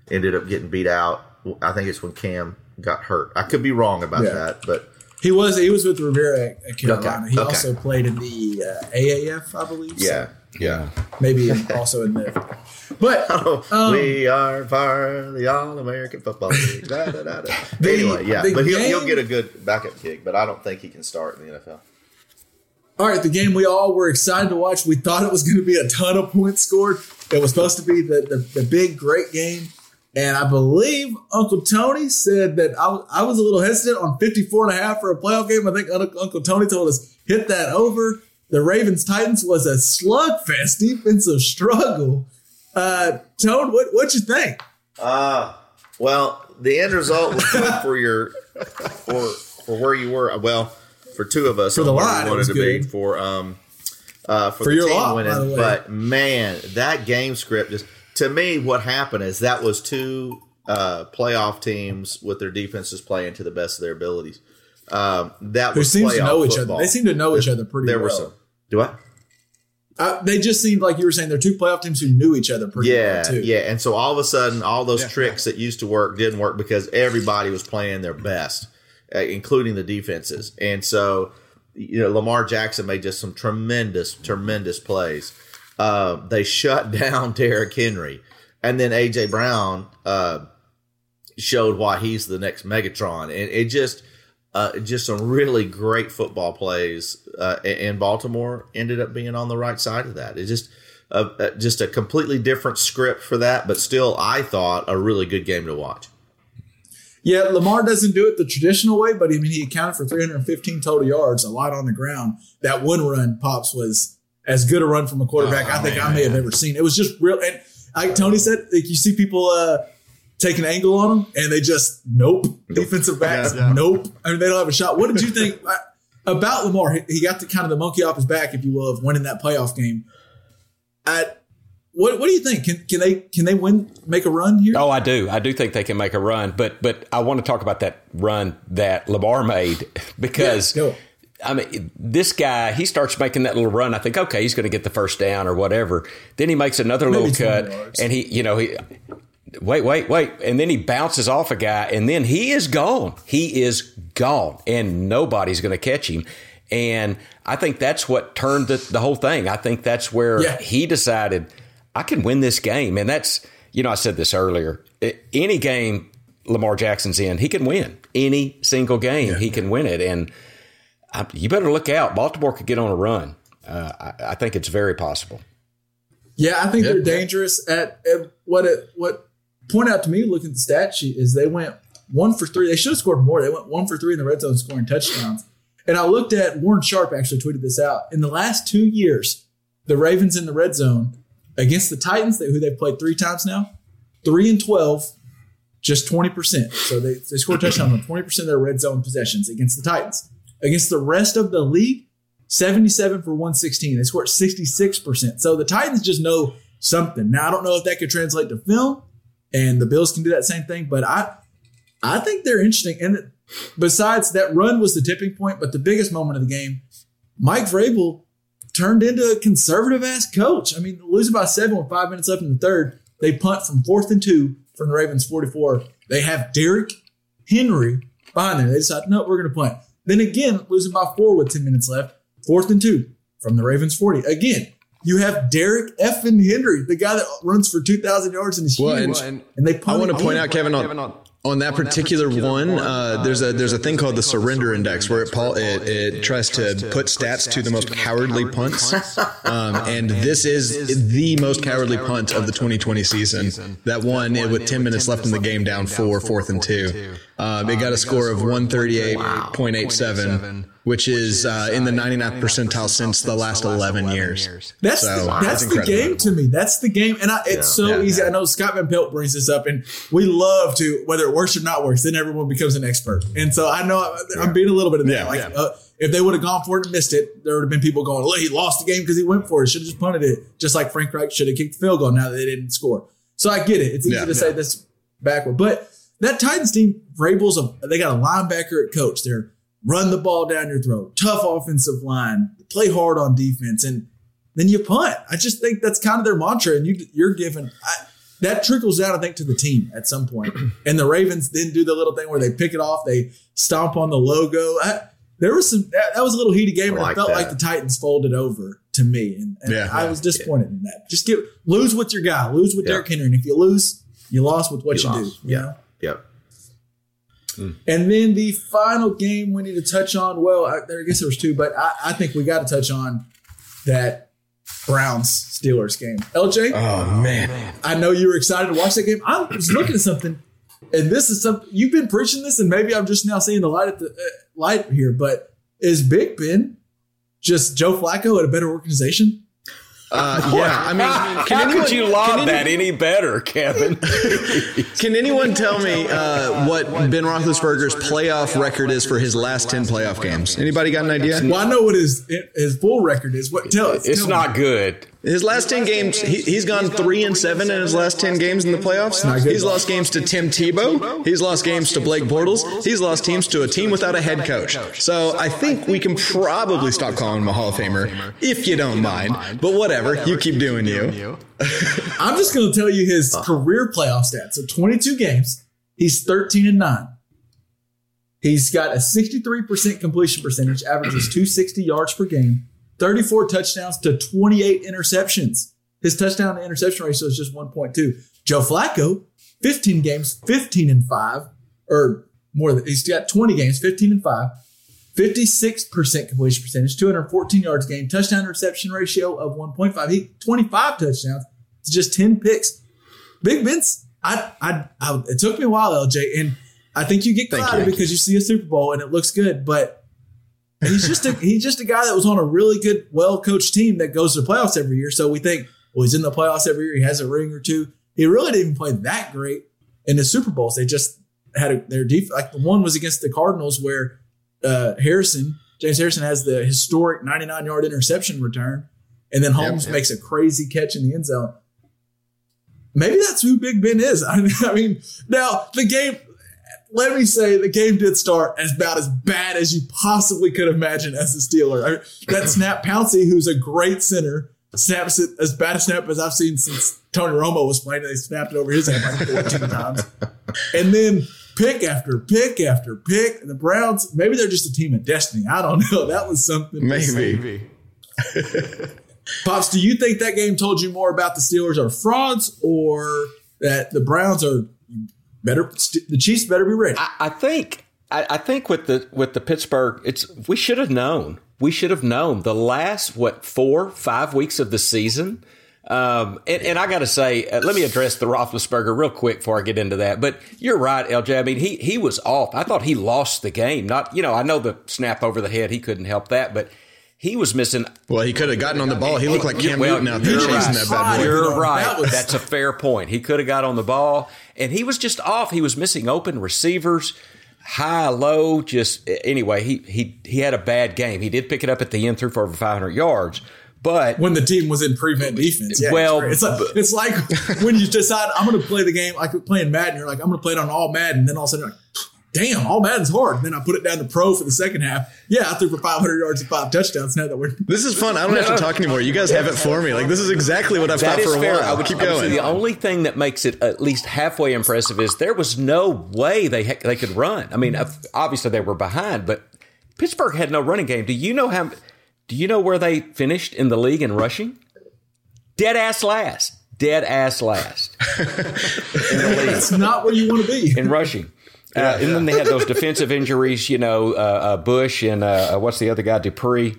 ended up getting beat out. I think it's when Cam got hurt. I could be wrong about Yeah. that, but He was he was with Rivera at- at Carolina. Okay, He okay. also played in the uh, AAF, I believe. so yeah, maybe also in the. But [LAUGHS] um, we are part of the All American Football League. Da, da, da. [LAUGHS] The- anyway, yeah, but he'll, he'll get a good backup gig, but I don't think he can start in the NFL. all right, the game we all were excited to watch. We thought it was going to be a ton of points scored. It was supposed to be the, the, the big, great game. And I believe Uncle Tony said that I, was- I was a little hesitant on 54 and a half for a playoff game. I think Uncle Tony told us hit that over. The Ravens Titans was a slugfest defensive struggle. Uh, Tone, what what you think? Uh, well, the end result was good for your for for where you were. Well, for two of us, For the on where we line, wanted to be for um uh for, For your team lot, winning. by the way. But man, that game script just to me, what happened is that was two uh playoff teams with their defenses playing to the best of their abilities. Um, that Who was seems to know each other? They seem to know each other pretty There well. were some. Do I? Uh, they just seemed like you were saying they're two playoff teams who knew each other pretty Yeah, well too. yeah. And so all of a sudden, all those tricks that used to work didn't work because everybody was playing their best, uh, including the defenses. And so, you know, Lamar Jackson made just some tremendous, tremendous plays. Uh, they shut [LAUGHS] down Derrick Henry, and then AJ Brown. Uh, showed why he's the next Megatron, and it just uh, just some really great football plays uh, in Baltimore ended up being on the right side of that. It's just uh, just a completely different script for that, but still, I thought a really good game to watch. Yeah, Lamar doesn't do it the traditional way, but I mean, he accounted for 315 total yards, a lot on the ground. That one run, Pops, was as good a run from a quarterback Oh, I think man, I may have ever seen. It was just real. And like Tony said, like you see people uh, take an angle on them, and they just, nope. Defensive backs, Yeah, yeah. nope. I mean, they don't have a shot. What did you think [LAUGHS] about Lamar? He- He got the kind of the monkey off his back, if you will, of winning that playoff game. At, what, what do you think? Can, can they can they win make a run here? Oh, I do. I do think they can make a run, but but I want to talk about that run that Lamar made [LAUGHS] because Yeah. I mean this guy he starts making that little run. I think okay, he's going to get the first down or whatever. Then he makes another Maybe little cut, yards. and he you know he wait wait wait, and then he bounces off a guy, and then he is gone. He is gone, and nobody's going to catch him. And I think that's what turned the, the whole thing. I think that's where Yeah. he decided I can win this game, and that's you know I said this earlier. Any game Lamar Jackson's in, he can win. Any single game, he can win it, and I, you better look out. Baltimore could get on a run. Uh, I, I think it's very possible. Yeah, I think Yeah. they're dangerous at, at what it what point out to me looking at the stat sheet is they went one for three. They should have scored more. They went one for three in the red zone scoring touchdowns. And I looked at Warren Sharp actually tweeted this out. In the last two years, the Ravens in the red zone against the Titans, who they've played three times now, three and twelve, just twenty percent. So they, they scored touchdowns on twenty percent of their red zone possessions against the Titans. Against the rest of the league, 77 for 116. They scored 66%. So the Titans just know something. Now I don't know if that could translate to film and the Bills can do that same thing, but I I think they're interesting. And besides that run was the tipping point, but the biggest moment of the game, Mike Vrabel turned into a conservative ass coach. I mean, losing by seven with five minutes left in the third, they punt from fourth and two from the Ravens 44. They have Derrick Henry behind them. They decide, no, we're going to punt. Then again, losing by four with 10 minutes left, fourth and two from the Ravens 40. Again, you have Derrick effing Henry, the guy that runs for 2,000 yards and is Well, huge. and- And, they I want to point out, Kevin, on, on that particular one, uh, there's a there's a thing called the surrender index where it Paul it, it tries to put stats to the most cowardly punts, [LAUGHS] um, and this is the most cowardly punt of the 2020 season. That one it, with 10 minutes left in the game, down four, fourth and two. Um, it got a score of 138.87, which is uh, in the 99th percentile since the last 11 years. That's So, the, that's that's the game to me. That's the game, and I, it's so Yeah. easy. I know Scott Van Pelt brings this up, and we love to whether it works or not works. Then everyone becomes an expert, and so I know I- I'm being a little bit of that. Yeah, like yeah. Uh, if they would have gone for it and missed it, there would have been people going, "Look, he lost the game because he went for it. Should have just punted it, just like Frank Reich should have kicked the field goal. Now that they didn't score, so I get it. It's easy Yeah, to say this backward, but that Titans team, Vrabel's a they got a linebacker at coach. They're run the ball down your throat, tough offensive line, play hard on defense, and then you punt. I just think that's kind of their mantra, and you you're given I, that trickles down, I think, to the team at some point. [CLEARS THROAT] And the Ravens then do the little thing where they pick it off, they stomp on the logo. I, there was some that, that was a little heated game, and I it like felt that. like the Titans folded over to me, and, and Yeah. I was disappointed in that. Just get lose with your guy, lose with Yeah. Derrick Henry, and if you lose, you lost with what you, You do. you Yeah. know? Yep. And then the final game we need to touch on. Well, I, there- I guess there was two, but I, I think we got to touch on that Browns Steelers game. LJ, Oh man. I know you were excited to watch that game. I was looking at something, and this is something you've been preaching this, and maybe I'm just now seeing the light at the uh, light here. But is Big Ben just Joe Flacco at a better organization? Uh, [LAUGHS] yeah, I mean, [LAUGHS] can How anyone, could you can lob any- that any better, Kevin? [LAUGHS] Can anyone tell me uh, what Ben Roethlisberger's playoff record is for his last ten playoff games? Anybody got an idea? Well, I know what his his full record is. What tell us? it's tell me. not good. His last ten games, he, he's gone three and seven in his last ten games in the playoffs. He's lost games to Tim Tebow. He's lost games to Blake Bortles. He's lost teams to a team without a head coach. So I think we can probably stop calling him a Hall of Famer if you don't mind. But whatever, you keep doing you. [LAUGHS] I'm just going to tell you his uh. career playoff stats. So 22 games, he's 13 and 9. He's got a 63% completion percentage, averages 260 yards per game, 34 touchdowns to 28 interceptions. His touchdown to interception ratio is just 1.2. Joe Flacco, 15 games, 15 and 5, or more than he's got 20 games, 15 and 5, 56% completion percentage, 214 yards gained, touchdown to reception ratio of 1.5. He 25 touchdowns to just 10 picks. Big Ben's, I, I, I, it took me a while, LJ, and I think you get Thank clouded you. because you see a Super Bowl and it looks good, but he's just a he's just a guy that was on a really good, well coached team that goes to the playoffs every year. So we think, well, he's in the playoffs every year. He has a ring or two. He really didn't even play that great in the Super Bowls. They just had a, their defense. Like the one was against the Cardinals where uh, Harrison James Harrison has the historic 99 yard interception return, and then Holmes yep. makes a crazy catch in the end zone. Maybe that's who Big Ben is. [LAUGHS] I mean, now the game. Let me say the game did start as about as bad as you possibly could imagine as a Steeler. I mean, that [CLEARS THROAT] snap Pouncey, who's a great center, snaps it as bad a snap as I've seen since Tony Romo was playing. They snapped it over his head like 14 [LAUGHS] times. And then pick after pick after pick. And the Browns, maybe they're just a team of destiny. I don't know. That was something. to. Maybe. [LAUGHS] Pops, do you think that game told you more about the Steelers are frauds or that the Browns are better? The Chiefs better be ready. I, I think I, I think with the with the Pittsburgh, it's we should have known. We should have known the last what four five weeks of the season. Um, and, and I got to say, uh, let me address the Roethlisberger real quick before I get into that. But you're right, LJ. I mean, he he was off. I thought he lost the game. Not you know, I know the snap over the head. He couldn't help that, but he was missing. Well, he could have gotten on the ball. He looked like Cam Well, Newton out there you're chasing right. that bad boy. You're right. That's a fair point. He could have got on the ball, and he was just off. He was missing open receivers, high, low. Just anyway, he he he had a bad game. He did pick it up at the end, threw for over 500 yards, but when the team was in prevent defense. Yeah, Well, it's, like, it's like when you decide I'm going to play the game, like playing Madden. You're like, I'm going to play it on all Madden. And then all of a sudden, you're like, damn, all Madden's hard. Then I put it down to pro for the second half. Yeah, I threw for 500 yards and five touchdowns. Now that we're [LAUGHS] This is fun. I don't have to talk anymore. You guys have it for me. Like this is exactly what I've That thought for a fair. I while. would Keep I would say going. The only thing that makes it at least halfway impressive is there was no way they they could run. I mean, obviously they were behind, but Pittsburgh had no running game. Do you know how? Do you know where they finished in the league in rushing? Dead ass last. Dead ass last [LAUGHS] in the league it's not where you want to be. in rushing. Uh, and then they had those [LAUGHS] defensive injuries, you know, uh, uh, Bush and uh, uh, what's the other guy, Dupree.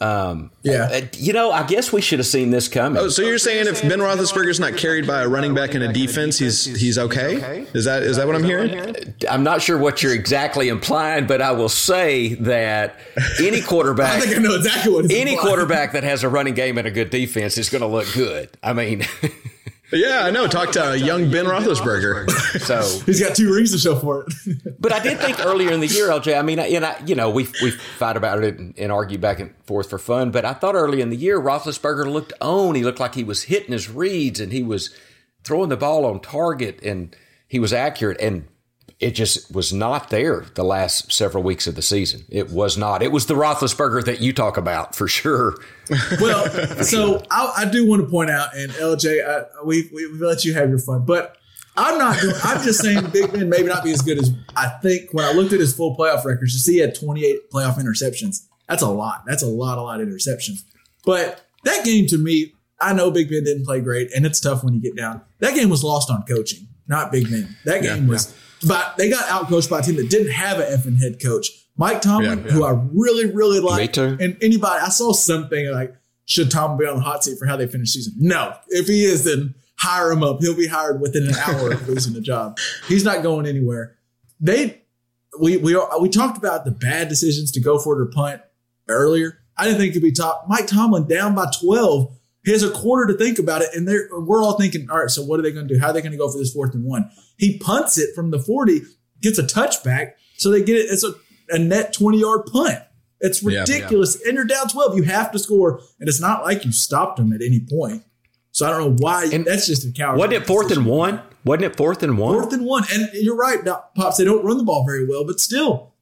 Um, Yeah. uh, you know, I guess we should have seen this coming. Oh, so you're saying if Ben Roethlisberger's not carried by a running back in a defense, he's he's okay? Is that is that what I'm hearing? I'm not sure what you're exactly implying, but I will say that any [LAUGHS] quarterback, I think I know exactly what any implying. quarterback that has a running game and a good defense is going to look good. I mean, [LAUGHS] Yeah, I know. Talk to uh, young Ben Roethlisberger. [LAUGHS] so. [LAUGHS] He's got two rings to show for it. [LAUGHS] But I did think earlier in the year, LJ. I mean, and I, you know, we we fight about it and, and argue back and forth for fun. But I thought early in the year, Roethlisberger looked on. He looked like he was hitting his reads and he was throwing the ball on target and he was accurate. And it just was not there the last several weeks of the season. It was not. It was the Roethlisberger that you talk about for sure. [LAUGHS] well, so I, I do want to point out, and LJ, I, we, we let you have your fun, but I'm not. Doing, I'm just saying, Big Ben maybe not be as good as I think. When I looked at his full playoff records, you see, he had 28 playoff interceptions. That's a lot. That's a lot, a lot of interceptions. But that game to me, I know Big Ben didn't play great, and it's tough when you get down. That game was lost on coaching, not Big Ben. That game was. But they got outcoached by a team that didn't have an effing head coach. Mike Tomlin, Yeah, yeah. who I really, really like. And anybody, I saw something like, should Tomlin be on the hot seat for how they finish season? No. If he is, then hire him up. He'll be hired within an hour of [LAUGHS] losing the job. He's not going anywhere. They, we, we, we talked about the bad decisions to go for it or punt earlier. I didn't think it could be top. Mike Tomlin down by 12. He has a quarter to think about it. And they're, we're all thinking, all right, so what are they going to do? How are they going to go for this fourth and one? He punts it from the 40, gets a touchback. So they get it. It's a, a net 20 yard punt. It's Yeah, ridiculous. And you're down 12. You have to score. And it's not like you stopped them at any point. So I don't know why. And that's just a coward. Wasn't it fourth and one? Wasn't it fourth and one? Fourth and one. And you're right. Pops, they don't run the ball very well, but still,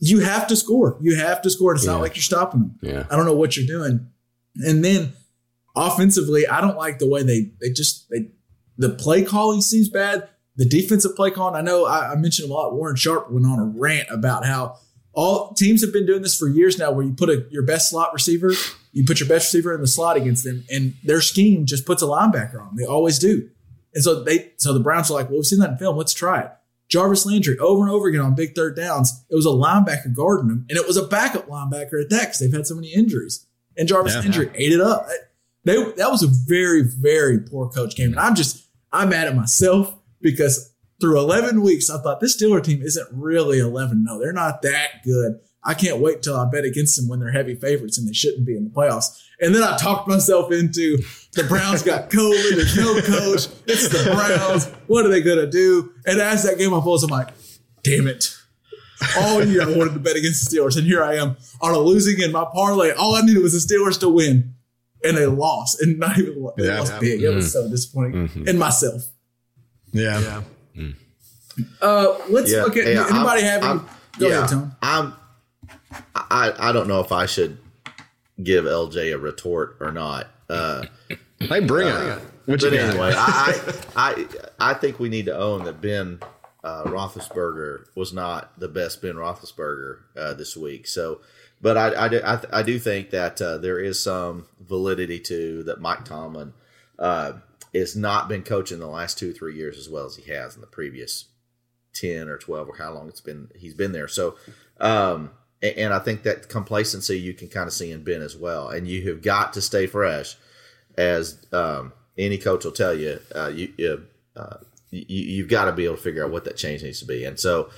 you have to score. You have to score. It's Yeah. not like you're stopping them. Yeah. I don't know what you're doing. And then offensively, I don't like the way they they just they the play calling seems bad. The defensive play calling, I know I, I mentioned a lot. Warren Sharp went on a rant about how all teams have been doing this for years now, where you put a your best slot receiver, you put your best receiver in the slot against them, and their scheme just puts a linebacker on. them. They always do. And so they so the Browns are like, well, we've seen that in film. Let's try it. Jarvis Landry over and over again on big third downs. It was a linebacker guarding him, and it was a backup linebacker at that because they've had so many injuries. And Jarvis Yeah. Landry ate it up. They that was a very very poor coach game, and I'm just I'm mad at myself because through 11 weeks I thought this Steeler team isn't really 11. No, they're not that good. I can't wait till I bet against them when they're heavy favorites and they shouldn't be in the playoffs. And then I talked myself into the Browns got [LAUGHS] COVID. There's no coach. It's the Browns. What are they going to do? And as that game unfolds, I'm like, damn it. All year I wanted to bet against the Steelers. And here I am on a losing in my parlay. All I needed was the Steelers to win. And they lost. And [LAUGHS] not even they Yeah. lost big. It was so disappointing. And myself. Yeah. yeah. Uh, let's Yeah, look at yeah, anybody I'm- have any? I'm- Go yeah, ahead, Tone. I'm. I I don't know if I should give LJ a retort or not. Uh, Hey, bring it. What you but got? anyway, I, I [LAUGHS] I I think we need to own that Ben uh, Roethlisberger was not the best Ben Roethlisberger uh, this week. So, but I I do, I, I do think that uh, there is some validity to that Mike Tomlin uh, has not been coaching the last two three years as well as he has in the previous ten or twelve or how long it's been he's been there. So. Um, a- and I think that complacency you can kind of see in Ben as well. And you have got to stay fresh as um, any coach will tell you, uh, you, you, uh, you you've got to be able to figure out what that change needs to be. And so,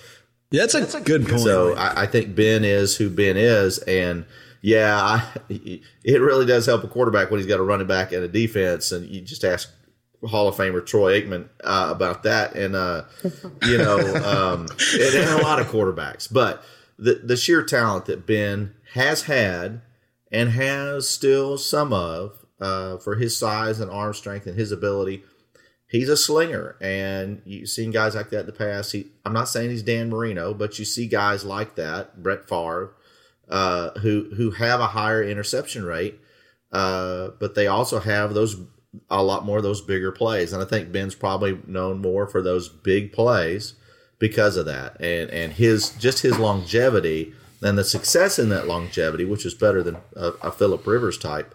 Yeah, that's a good point. so I, I think Ben is who Ben is, and yeah, I, [LAUGHS] it really does help a quarterback when he's got a running back and a defense. And you just ask Hall of Famer Troy Aikman uh, about that, and uh, [LAUGHS] you know, um, and, and a lot of quarterbacks, but the the sheer talent that Ben has had and has still some of uh, for his size and arm strength and his ability. He's a slinger, and you've seen guys like that in the past. He, I'm not saying he's Dan Marino, but you see guys like that, Brett Favre, uh, who who have a higher interception rate, uh, but they also have those a lot more of those bigger plays. And I think Ben's probably known more for those big plays because of that, and and his just his longevity and the success in that longevity, which is better than a, a Philip Rivers type.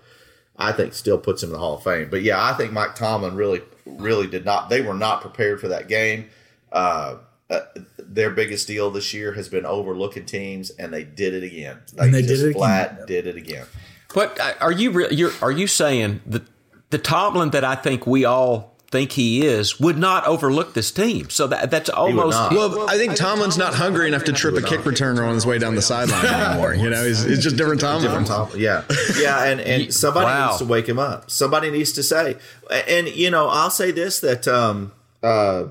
I think still puts him in the Hall of Fame. But yeah, I think Mike Tomlin really, really did not. They were not prepared for that game. Uh, uh, their biggest deal this year has been overlooking teams, and they did it again. And they did just it again. flat did it again. But uh, are you re- you're, are you saying that the Tomlin that I think we all think he is would not overlook this team? So that that's almost not. Well, I think Tomlin's not hungry enough to trip a kick returner on his way down the sideline anymore. You know, he's, it's just different Tomlin. Different Tomlin, yeah, [LAUGHS] yeah, and and somebody Wow. needs to wake him up. Somebody needs to say, and you know, I'll say this that um, uh,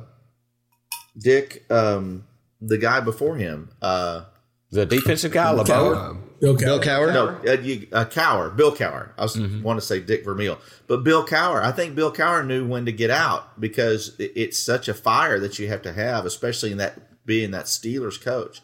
Dick, um, the guy before him, uh, the defensive guy, LeBeau. Bill Bill Cowher. Cowher. No, uh, you, uh, Cowher, Bill Cowher. I was want to say Dick Vermeil, but Bill Cowher. I think Bill Cowher knew when to get out because it, it's such a fire that you have to have, especially in that being that Steelers coach.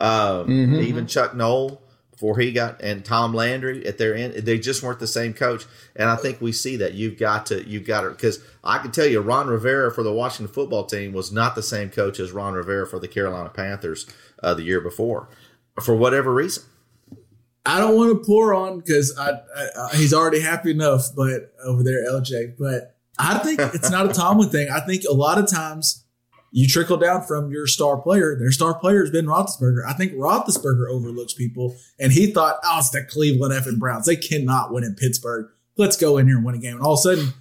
Um, Even Chuck Noll before he got and Tom Landry at their end, they just weren't the same coach. And I think we see that you've got to you've got to because I can tell you Ron Rivera for the Washington football team was not the same coach as Ron Rivera for the Carolina Panthers uh, the year before, for whatever reason. I don't want to pour on because I, I, I he's already happy enough, but over there, LJ. But I think it's not a Tomlin thing. I think a lot of times you trickle down from your star player. Their star player has been Roethlisberger. I think Roethlisberger overlooks people, and he thought, "Oh, it's the Cleveland effing Browns. They cannot win in Pittsburgh. Let's go in here and win a game." And all of a sudden,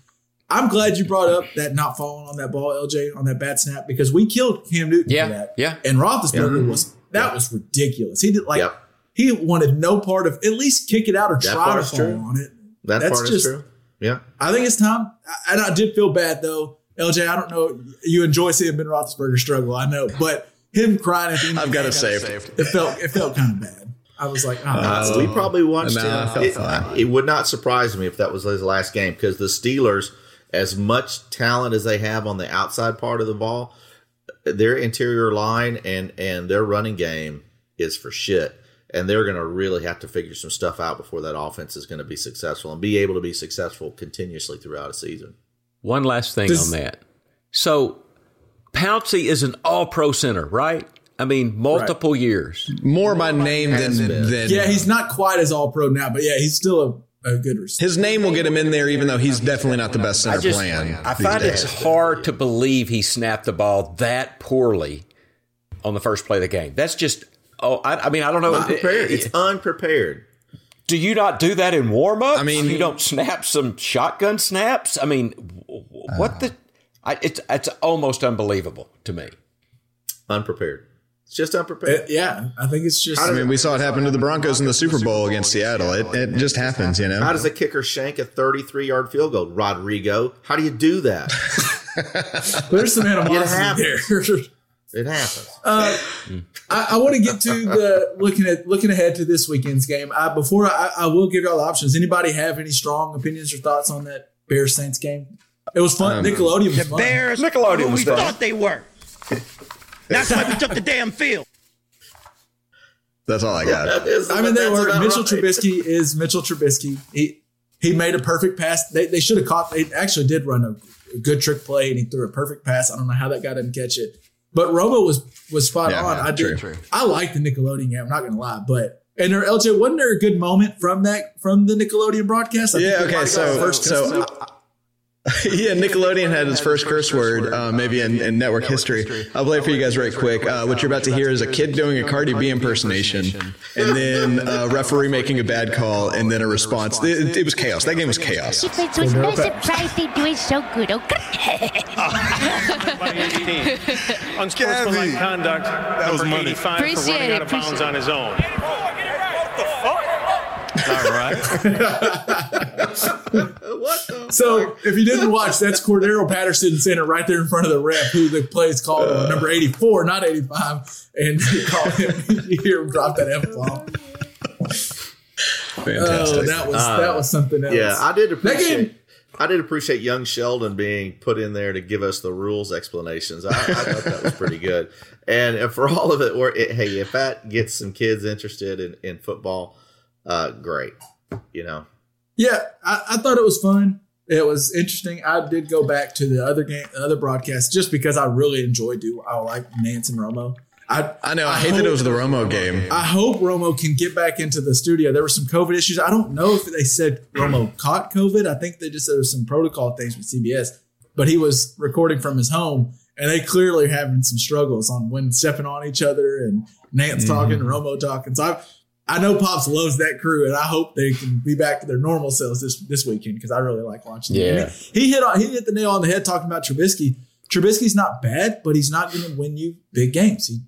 I'm glad you brought up that not falling on that ball, LJ, on that bad snap because we killed Cam Newton Yeah, for that. yeah. And Roethlisberger mm-hmm. was that was ridiculous. He did like Yep. He wanted no part of at least kick it out or That try to part's fall true. on it. That That's part just- is true. Yeah. I think it's time. And I did feel bad though, LJ. I don't know. You enjoy seeing Ben Roethlisberger struggle, I know, but him crying at the end. I've got game, it saved. It felt it felt kind of bad. I was like, oh, Uh, we probably watched nah, I him. felt It, it would not surprise me if that was his last game because the Steelers, as much talent as they have on the outside part of the ball, their interior line and and their running game is for shit. And they're going to really have to figure some stuff out before that offense is going to be successful and be able to be successful continuously throughout a season. One last thing Does- on that. So Pouncey is an all pro center, right? I mean, multiple years. More by name than than yeah, he's not quite as all pro now, but yeah, he's still a, a good receiver. His name will get him in there, even though he's definitely not the best center I just playing. I these find days. it's hard to believe he snapped the ball that poorly on the first play of the game. That's just oh I, I mean I don't know. Unprepared. It's unprepared. Do you not do that in warm up? I mean- you don't snap some shotgun snaps. I mean, w- w- what the? I, it's it's almost unbelievable to me. Unprepared. It's just unprepared. Uh, yeah, I think it's just. I mean, we saw it happen to the Broncos in the Super Bowl against Seattle. It, it just happens, you know. How does a kicker shank a 33 yard field goal? Rodrigo, how do you do that? there's some animosity there. [LAUGHS] It happens. Uh, I, I want to get to the looking at looking ahead to this weekend's game. I, before I, I will give y'all the options. Anybody have any strong opinions or thoughts on that Bears Saints game? It was fun. Nickelodeon was fun. Bears Nickelodeon who was we there. thought they were. That's why we took the damn field. That's all I got. I mean, they were. Mitchell right. Trubisky is Mitchell Trubisky. He he made a perfect pass. They, they should have caught. They actually did run a, a good trick play, and he threw a perfect pass. I don't know how that guy didn't catch it, but Romo was was spot Yeah, on. yeah, I did. true. I like the Nickelodeon game. I'm not gonna lie, but and there, LJ, wasn't there a good moment from that from the Nickelodeon broadcast? I Yeah. Okay. might have got So, first so. [LAUGHS] yeah, Nickelodeon had its first curse word, uh, maybe in, in network history. I'll play it for you guys right quick. Uh, what you're about to hear is a kid doing a Cardi B impersonation, and then a referee making a bad call, and then a response. It, it was chaos. That game was chaos. But was no surprise they do it so good, okay? [LAUGHS] Unsportsmanlike conduct. That was money. for Appreciate running it, out of bounds appreciate on his own. All right. [LAUGHS] So if you didn't watch, that's Cordero Patterson center right there in front of the ref, who the play is called on number 84, not 85. And [LAUGHS] you call him, you hear him drop that F bomb. Oh, Fantastic. that was that was something else. Yeah, I did appreciate. game- I did appreciate young Sheldon being put in there to give us the rules explanations. I, I thought that was pretty good, and for all of it, where it, hey, if that gets some kids interested in, in football, uh, great. You know, Yeah, I, I thought it was fun. It was interesting. I did go back to the other game, the other broadcast, just because I really enjoyed do. I like Nance and Romo. I I know. I hate that it was the Romo game. I hope Romo can get back into the studio. There were some COVID issues. I don't know if they said Romo [CLEARS THROAT] caught COVID. I think they just said there was some protocol things with CBS, but he was recording from his home, and they clearly are having some struggles on when stepping on each other and Nance mm-hmm. talking, Romo talking. So I, I know Pops loves that crew, and I hope they can be back to their normal selves this this weekend because I really like watching. them. Yeah. And he, he hit on he hit the nail on the head talking about Trubisky. Trubisky's not bad, but he's not going to win you big games. He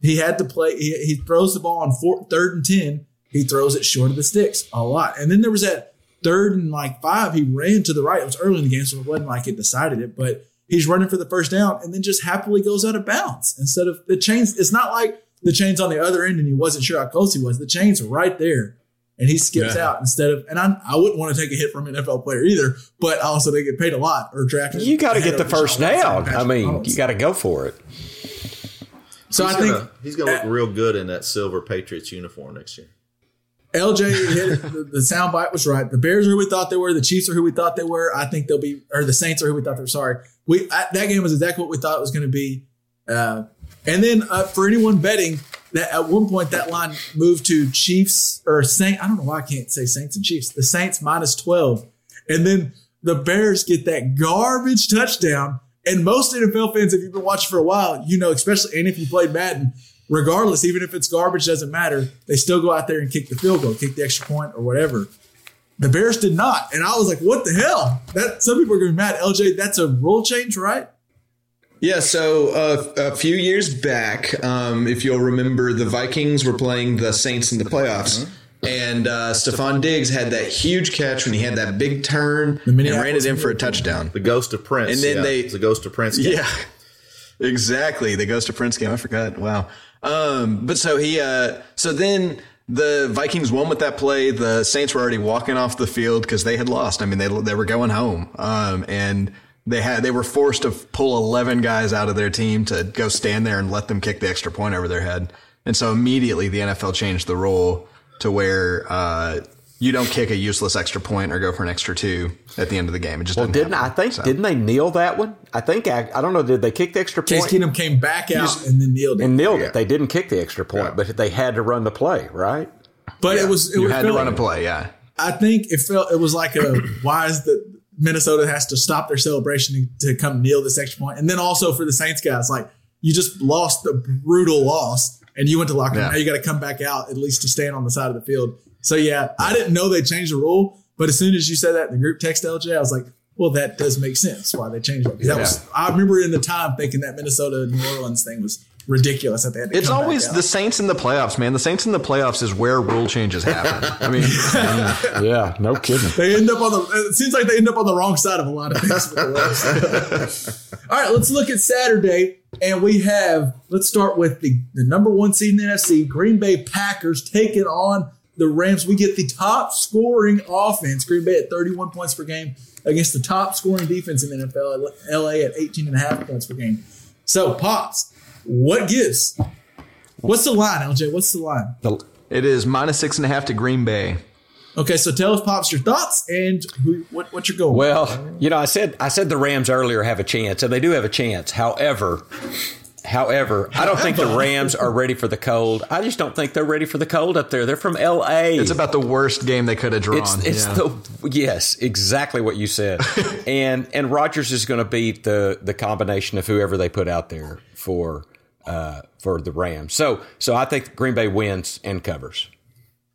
he had to play. He, he throws the ball on four, third and ten. He throws it short of the sticks a lot. And then there was that third and like five. He ran to the right. It was early in the game, so it wasn't like it decided it. But he's running for the first down, and then just happily goes out of bounds instead of the chains. It's not like the chains on the other end, and he wasn't sure how close he was. The chains are right there, and he skips Yeah. out instead of. And I, I wouldn't want to take a hit from an NFL player either. But also they get paid a lot or drafted. You got to get the first Deshaun down. I mean, Mahomes. you got to go for it. So he's I think gonna, he's going to look real good in that silver Patriots uniform next year. LJ hit it. The, the [LAUGHS] soundbite was right. The Bears are who we thought they were. The Chiefs are who we thought they were. I think they'll be, or the Saints are who we thought they were. Sorry, we I, that game was exactly what we thought it was going to be. Uh, and then uh, for anyone betting, that at one point that line moved to Chiefs or Saint. I don't know why I can't say Saints and Chiefs. The Saints minus twelve, and then the Bears get that garbage touchdown. And most NFL fans, if you've been watching for a while, you know, especially and if you played Madden, regardless, even if it's garbage, doesn't matter. They still go out there and kick the field goal, kick the extra point or whatever. The Bears did not, and I was like, "What the hell?" That some people are going to be mad. LJ, that's a rule change, right? Yeah, so uh, a few years back, um, if you'll remember, the Vikings were playing the Saints in the playoffs. And uh, Stefon Diggs had that huge catch when he had that big turn and ran it in for a touchdown. The Ghost of Prince. And then yeah, they- the Ghost of Prince. game. Yeah, [LAUGHS] exactly. The Ghost of Prince game. I forgot. Wow. Um, but so he, uh, so then the Vikings won with that play. The Saints were already walking off the field because they had lost. I mean, they they were going home. Um, and they had they were forced to pull eleven guys out of their team to go stand there and let them kick the extra point over their head. And so immediately the NFL changed the rule to where uh, you don't kick a useless extra point or go for an extra two at the end of the game. It just Well, doesn't didn't I think? So- Didn't they kneel that one? I think I, I don't know. Did they kick the extra Case point? Keenum came back out and then kneeled it. and kneeled it. They didn't kick the extra point, but they had to run the play, right? But it was it you was had to run a play? Yeah. I think it felt it was like a why is the Minnesota has to stop their celebration to, to come kneel this extra point, and then also for the Saints guys, like you just lost a brutal loss, and you went to locker room. Yeah. Now you got to come back out at least to stand on the side of the field. So yeah, I didn't know they changed the rule, but as soon as you said that in the group text, LJ, I was like, well, that does make sense why they changed it. That was I remember in the time thinking that Minnesota New Orleans thing was ridiculous at the end. It's come always out. the Saints in the playoffs, man. The Saints in the playoffs is where rule changes happen. I mean, [LAUGHS] yeah, no kidding. They end up on the. It seems like they end up on the wrong side of a lot of things. With the Rams. [LAUGHS] All right, let's look at Saturday, and we have. Let's start with the the number one seed in the NFC, Green Bay Packers taking on the Rams. We get the top scoring offense, Green Bay at 31 points per game, against the top scoring defense in the NFL, LA at 18 and a half points per game. So, pops, what gives? What's the line, LJ? What's the line? it is minus six and a half to Green Bay. Okay, so tell us, pops, your thoughts and who, what what you're going. Well, you know, I said I said the Rams earlier have a chance, and they do have a chance. However, however, I don't think the Rams are ready for the cold. I just don't think they're ready for the cold up there. They're from L.A. It's about the worst game they could have drawn. It's, it's yeah. the yes, exactly what you said. [LAUGHS] and and Rodgers is going to beat the the combination of whoever they put out there for uh, for the Rams. So so I think Green Bay wins and covers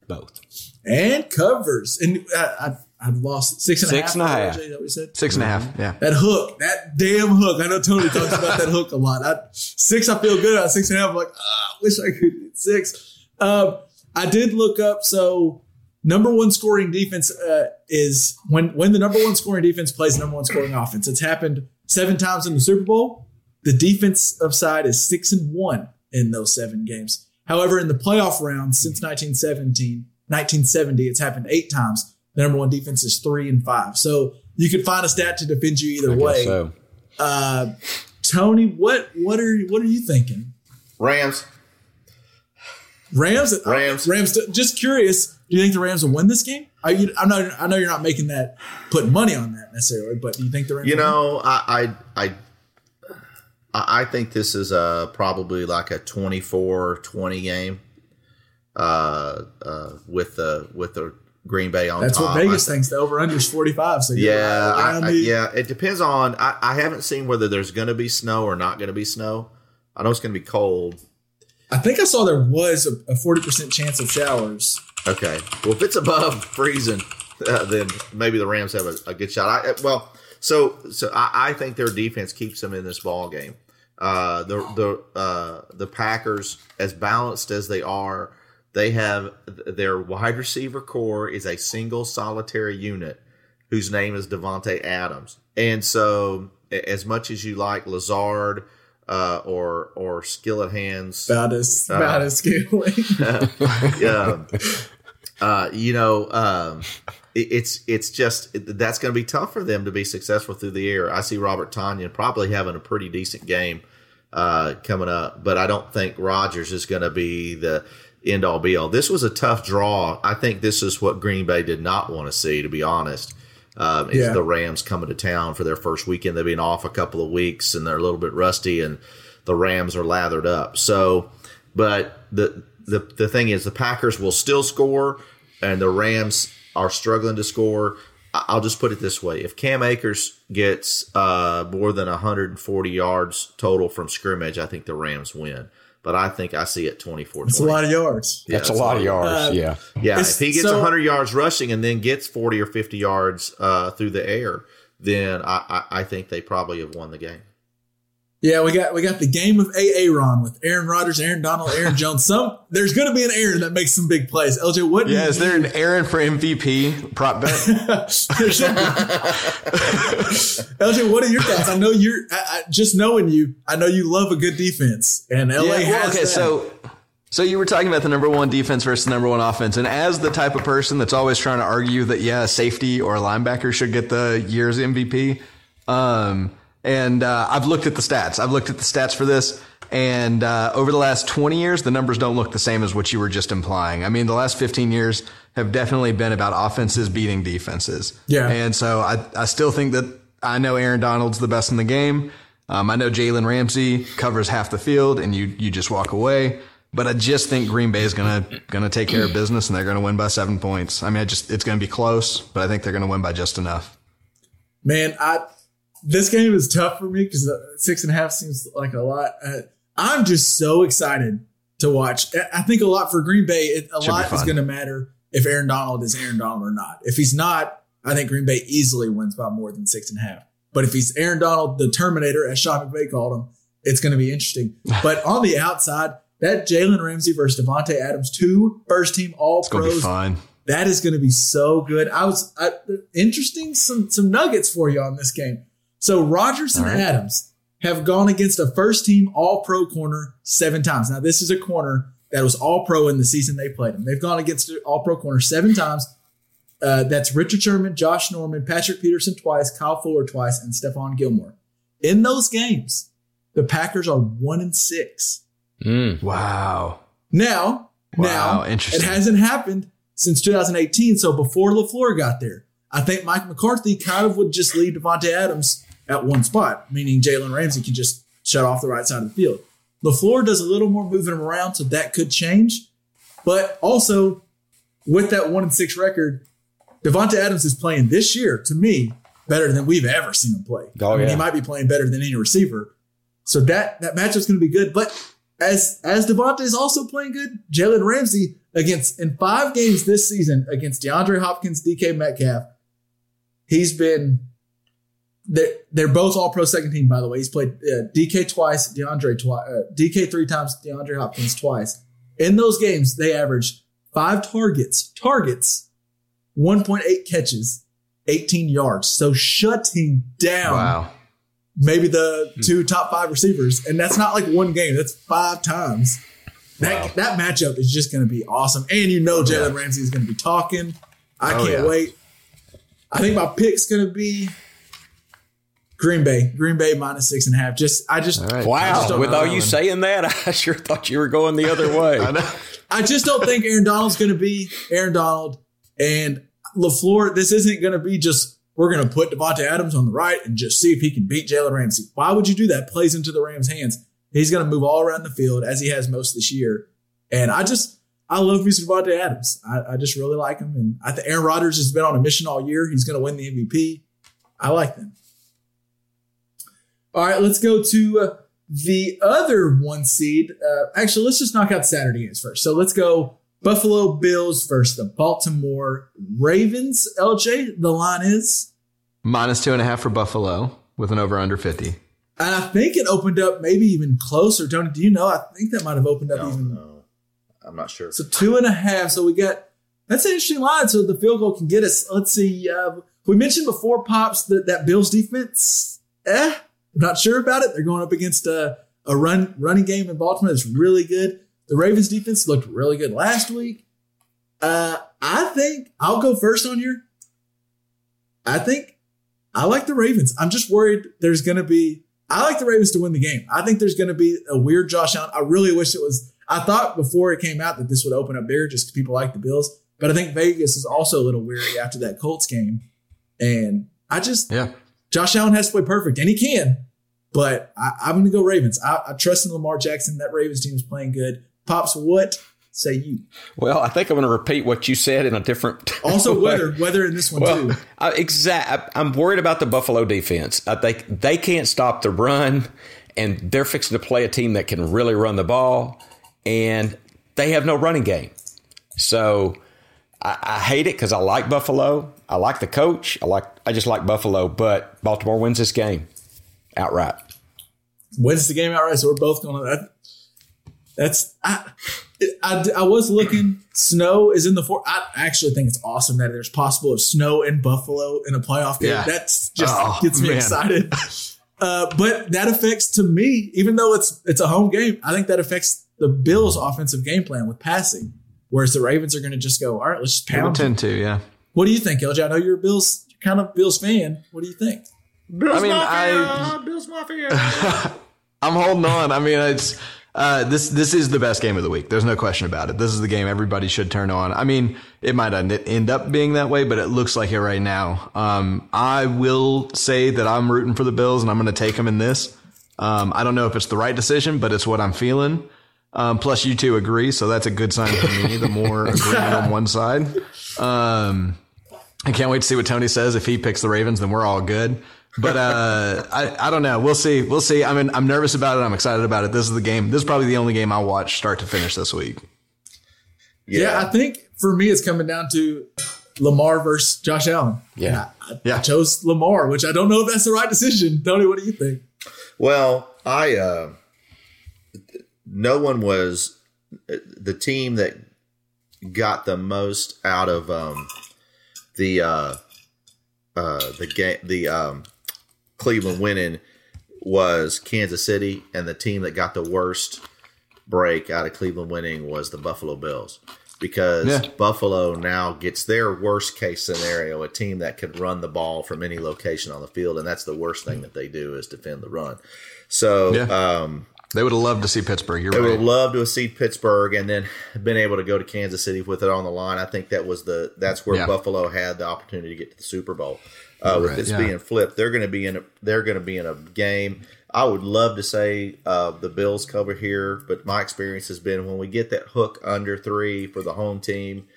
both. and covers. And uh, I, I lost six and a half. Six and a half. RJ, Is that what you said? Six and a half. Yeah. That hook, that damn hook. I know Tony talks about that hook a lot. I, six, I feel good. At six and a half, I'm like, ah, I wish I could hit six. Um, I did look up. So number one scoring defense uh, is when when the number one scoring defense plays number one scoring offense. It's happened seven times in the Super Bowl. The defensive side is six and one in those seven games. However, in the playoff rounds since 1917, 1970, it's happened eight times. The number one defense is three and five. So you could find a stat to defend you either I guess way. so. Uh, Tony, what what are what are you thinking? Rams. Rams, Rams. Rams. Just curious. Do you think the Rams will win this game? Are you, I'm not. I know you're not making that putting money on that necessarily, but do you think the Rams? You will win? know, I I I, I think this is a probably like a 24-20 game. Uh, uh, with the with the Green Bay on that's top. what Vegas I- thinks. The over under is 45. So Yeah, right I, I, yeah. It depends on. I, I haven't seen whether there's going to be snow or not going to be snow. I know it's going to be cold. I think I saw there was a, a 40% chance of showers. Okay. Well, if it's above freezing, uh, then maybe the Rams have a, a good shot. I, well, so so I, I think their defense keeps them in this ball game. Uh, the the uh, the Packers, as balanced as they are, they have their wide receiver corps is a single solitary unit whose name is Davante Adams, and so as much as you like Lazard uh, or or Skillet Hands, About as Uh, about as scary. [LAUGHS] yeah. Uh, you know, um, it's it's just that's going to be tough for them to be successful through the air. I see Robert Tonyan probably having a pretty decent game uh, coming up, but I don't think Rodgers is going to be the end all be all. This was a tough draw. I think this is what Green Bay did not want to see, to be honest. Um, is Yeah. the Rams coming to town for their first weekend? They've been off a couple of weeks and they're a little bit rusty, and the Rams are lathered up. So, but the the the thing is, the Packers will still score, and the Rams are struggling to score. I- I'll just put it this way: if Cam Akers gets uh, more than 140 yards total from scrimmage, I think the Rams win. But I think I see it 24 It's a lot of yards. Yeah, That's a it's lot of yards. Uh, yeah. yeah, if he gets so- 100 yards rushing and then gets 40 or 50 yards uh, through the air, then I, I, I think they probably have won the game. Yeah, we got we got the game of Aaron with Aaron Rodgers, Aaron Donald, Aaron [LAUGHS] Jones. Some there's going to be an Aaron that makes some big plays. LJ, what? do Yeah, you is there an Aaron for MVP prop bet? [LAUGHS] There. LJ, what are your thoughts? I know you're I, I, just knowing you. I know you love a good defense, and LA Yeah, has okay, that. so so you were talking about the number one defense versus the number one offense, and as the type of person that's always trying to argue that yeah, safety or a linebacker should get the year's MVP, um, and uh, I've looked at the stats. I've looked at the stats for this, and uh, over the last twenty years, the numbers don't look the same as what you were just implying. I mean, the last fifteen years have definitely been about offenses beating defenses. Yeah. and so I I still think that I know Aaron Donald's the best in the game. Um, I know Jalen Ramsey covers half the field, and you you just walk away. but I just think Green Bay is gonna gonna take care of business and they're gonna win by seven points. I mean, I just it's gonna be close, but I think they're gonna win by just enough. Man, I this game is tough for me because six and a half seems like a lot. Uh, I'm just so excited to watch. I- think a lot for Green Bay. It, a Should lot is going to matter if Aaron Donald is Aaron Donald or not. If he's not, I think Green Bay easily wins by more than six and a half. But if he's Aaron Donald, the Terminator, as Sean McVay called him, it's going to be interesting. [LAUGHS] But on the outside, that Jalen Ramsey versus Davante Adams, two first team All It's Pros. fun. That is going to be so good. I was I, interesting some some nuggets for you on this game. So Rodgers and All right. Adams have gone against a first team All Pro corner seven times. Now this is a corner that was All Pro in the season they played him. They've gone against an All Pro corner seven times. Uh, that's Richard Sherman, Josh Norman, Patrick Peterson twice, Kyle Fuller twice, and Stephon Gilmore. In those games, the Packers are one and six. Wow. Now, Wow, now interesting. it hasn't happened since 2018. So before LaFleur got there, I think Mike McCarthy kind of would just leave Davante Adams at one spot, meaning Jalen Ramsey can just shut off the right side of the field. LaFleur does a little more moving him around, so that could change. But also, with that one and six record, Davante Adams is playing this year, to me, better than we've ever seen him play. Oh, I mean, yeah. he might be playing better than any receiver. So that that matchup's going to be good. But as as Davante is also playing good, Jalen Ramsey against in five games this season against DeAndre Hopkins, DK Metcalf, he's been. They're, they're both all pro second team, by the way. He's played uh, DK twice, DeAndre twice, uh, DK three times, DeAndre Hopkins twice. In those games, they averaged five targets, targets, 1.8 catches, 18 yards. So shutting down Wow. maybe the two top five receivers, and that's not like one game. That's five times. That that matchup is just going to be awesome, and you know Jalen Ramsey is going to be talking. I Oh, can't yeah. wait. I think my pick's going to be Green Bay. Green Bay minus six and a half. Just I just I just Wow. don't With all you saying that, [LAUGHS] I sure thought you were going the other way. [LAUGHS] I know. I just don't think Aaron Donald's going to be Aaron Donald and Lafleur. This isn't going to be just we're going to put Davante Adams on the right and just see if he can beat Jalen Ramsey. Why would you do that? Plays into the Rams' hands. He's going to move all around the field as he has most this year. And I just I love me some Davante Adams. I, I just really like him, and I think Aaron Rodgers has been on a mission all year. He's going to win the MVP. I like them. All right, let's go to uh, the other one seed. Uh, actually, let's just knock out Saturday games first. So let's go Buffalo Bills versus the Baltimore Ravens. LJ, the line is, Minus two and a half for Buffalo with an over under 50. and I think it opened up maybe even closer. Tony, do you know? I think that might have opened up No, even no, I'm not sure. So two and a half. So we got that's an interesting line. So the field goal can get us. Let's see. Uh, we mentioned before, pops that that Bills defense. Eh, I'm not sure about it. They're going up against a a run running game in Baltimore that's really good. The Ravens defense looked really good last week. Uh, I think I'll go first on here. I think I like the Ravens. I'm just worried there's going to be. I like the Ravens to win the game. I think there's going to be a weird Josh Allen. I really wish it was. I thought before it came out that this would open up bigger just because people like the Bills. But I think Vegas is also a little weary after that Colts game. And I just, Yeah. Josh Allen has to play perfect, and he can. But I, I'm going to go Ravens. I, I trust in Lamar Jackson. That Ravens team is playing good. Pops, what say you? Well, I think I'm going to repeat what you said in a different. [LAUGHS] Also, weather, weather in this one Well, too. I, exact. I- I'm worried about the Buffalo defense. I think they can't stop the run, and they're fixing to play a team that can really run the ball, and they have no running game. So I, I hate it because I like Buffalo. I like the coach. I like. I just like Buffalo, but Baltimore wins this game outright. Wins the game outright. So we're both going to that. That's I, I, I was looking. Snow is in the four. I actually think it's awesome that there's possible of snow in Buffalo in a playoff game. Yeah. That's just Oh, gets me man. excited. [LAUGHS] Uh, but that affects to me, even though it's it's a home game. I think that affects the Bills' offensive game plan with passing. Whereas the Ravens are going to just go, all right, let's just pound. tend to, yeah. What do you think, LJ? I know you're a Bills, kind of Bills fan. What do you think? I mean, I Bills Mafia. [LAUGHS] [LAUGHS] I'm holding on. I mean, it's uh, this this is the best game of the week. There's no question about it. This is the game everybody should turn on. I mean, it might end up being that way, but it looks like it right now. Um, I will say that I'm rooting for the Bills, and I'm going to take them in this. Um, I don't know if it's the right decision, but it's what I'm feeling. Um, plus, you two agree, so that's a good sign for me. The more [LAUGHS] agreement on one side. Um, I can't wait to see what Tony says. If he picks the Ravens, then we're all good. But uh, I, I don't know. We'll see. We'll see. I mean, I'm nervous about it. I'm excited about it. This is the game. This is probably the only game I'll watch start to finish this week. Yeah. I think for me, it's coming down to Lamar versus Josh Allen. Yeah. And I, I chose Lamar, which I don't know if that's the right decision. Tony, what do you think? Well, I uh, no one was the team that got the most out of um, the uh, uh, the game the um, Cleveland winning was Kansas City, and the team that got the worst break out of Cleveland winning was the Buffalo Bills because Yeah. Buffalo now gets their worst case scenario, a team that could run the ball from any location on the field, and that's the worst thing that they do is defend the run. So Yeah. um, They would have loved to see Pittsburgh. You're they would right. have loved to have seen Pittsburgh and then been able to go to Kansas City with it on the line. I think that was the that's where Yeah. Buffalo had the opportunity to get to the Super Bowl. Uh, with Right, this yeah. being flipped, they're going to be in a they're going to be in a game. I would love to say uh, the Bills cover here, but my experience has been when we get that hook under three for the home team,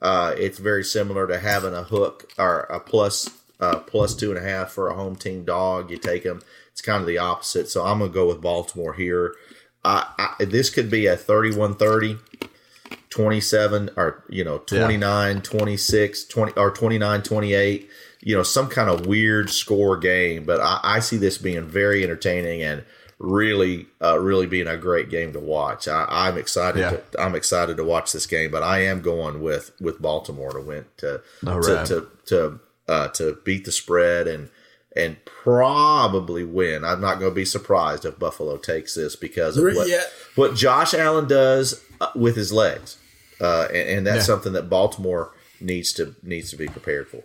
uh, it's very similar to having a hook or a plus uh, plus two and a half for a home team dog. You take them. It's kind of the opposite. So I'm going to go with Baltimore here. I, I, this could be a 31 30, 27, or, you know, 29 26, 20, or 29 28, you know, some kind of weird score game. But I, I see this being very entertaining and really, uh, really being a great game to watch. I, I'm excited. Yeah. To, I'm excited to watch this game, but I am going with with Baltimore to win to All to to to, uh, to beat the spread and and probably win. I'm not going to be surprised if Buffalo takes this because of what, Yeah. what Josh Allen does uh, with his legs, uh, and, and that's Yeah. something that Baltimore needs to needs to be prepared for.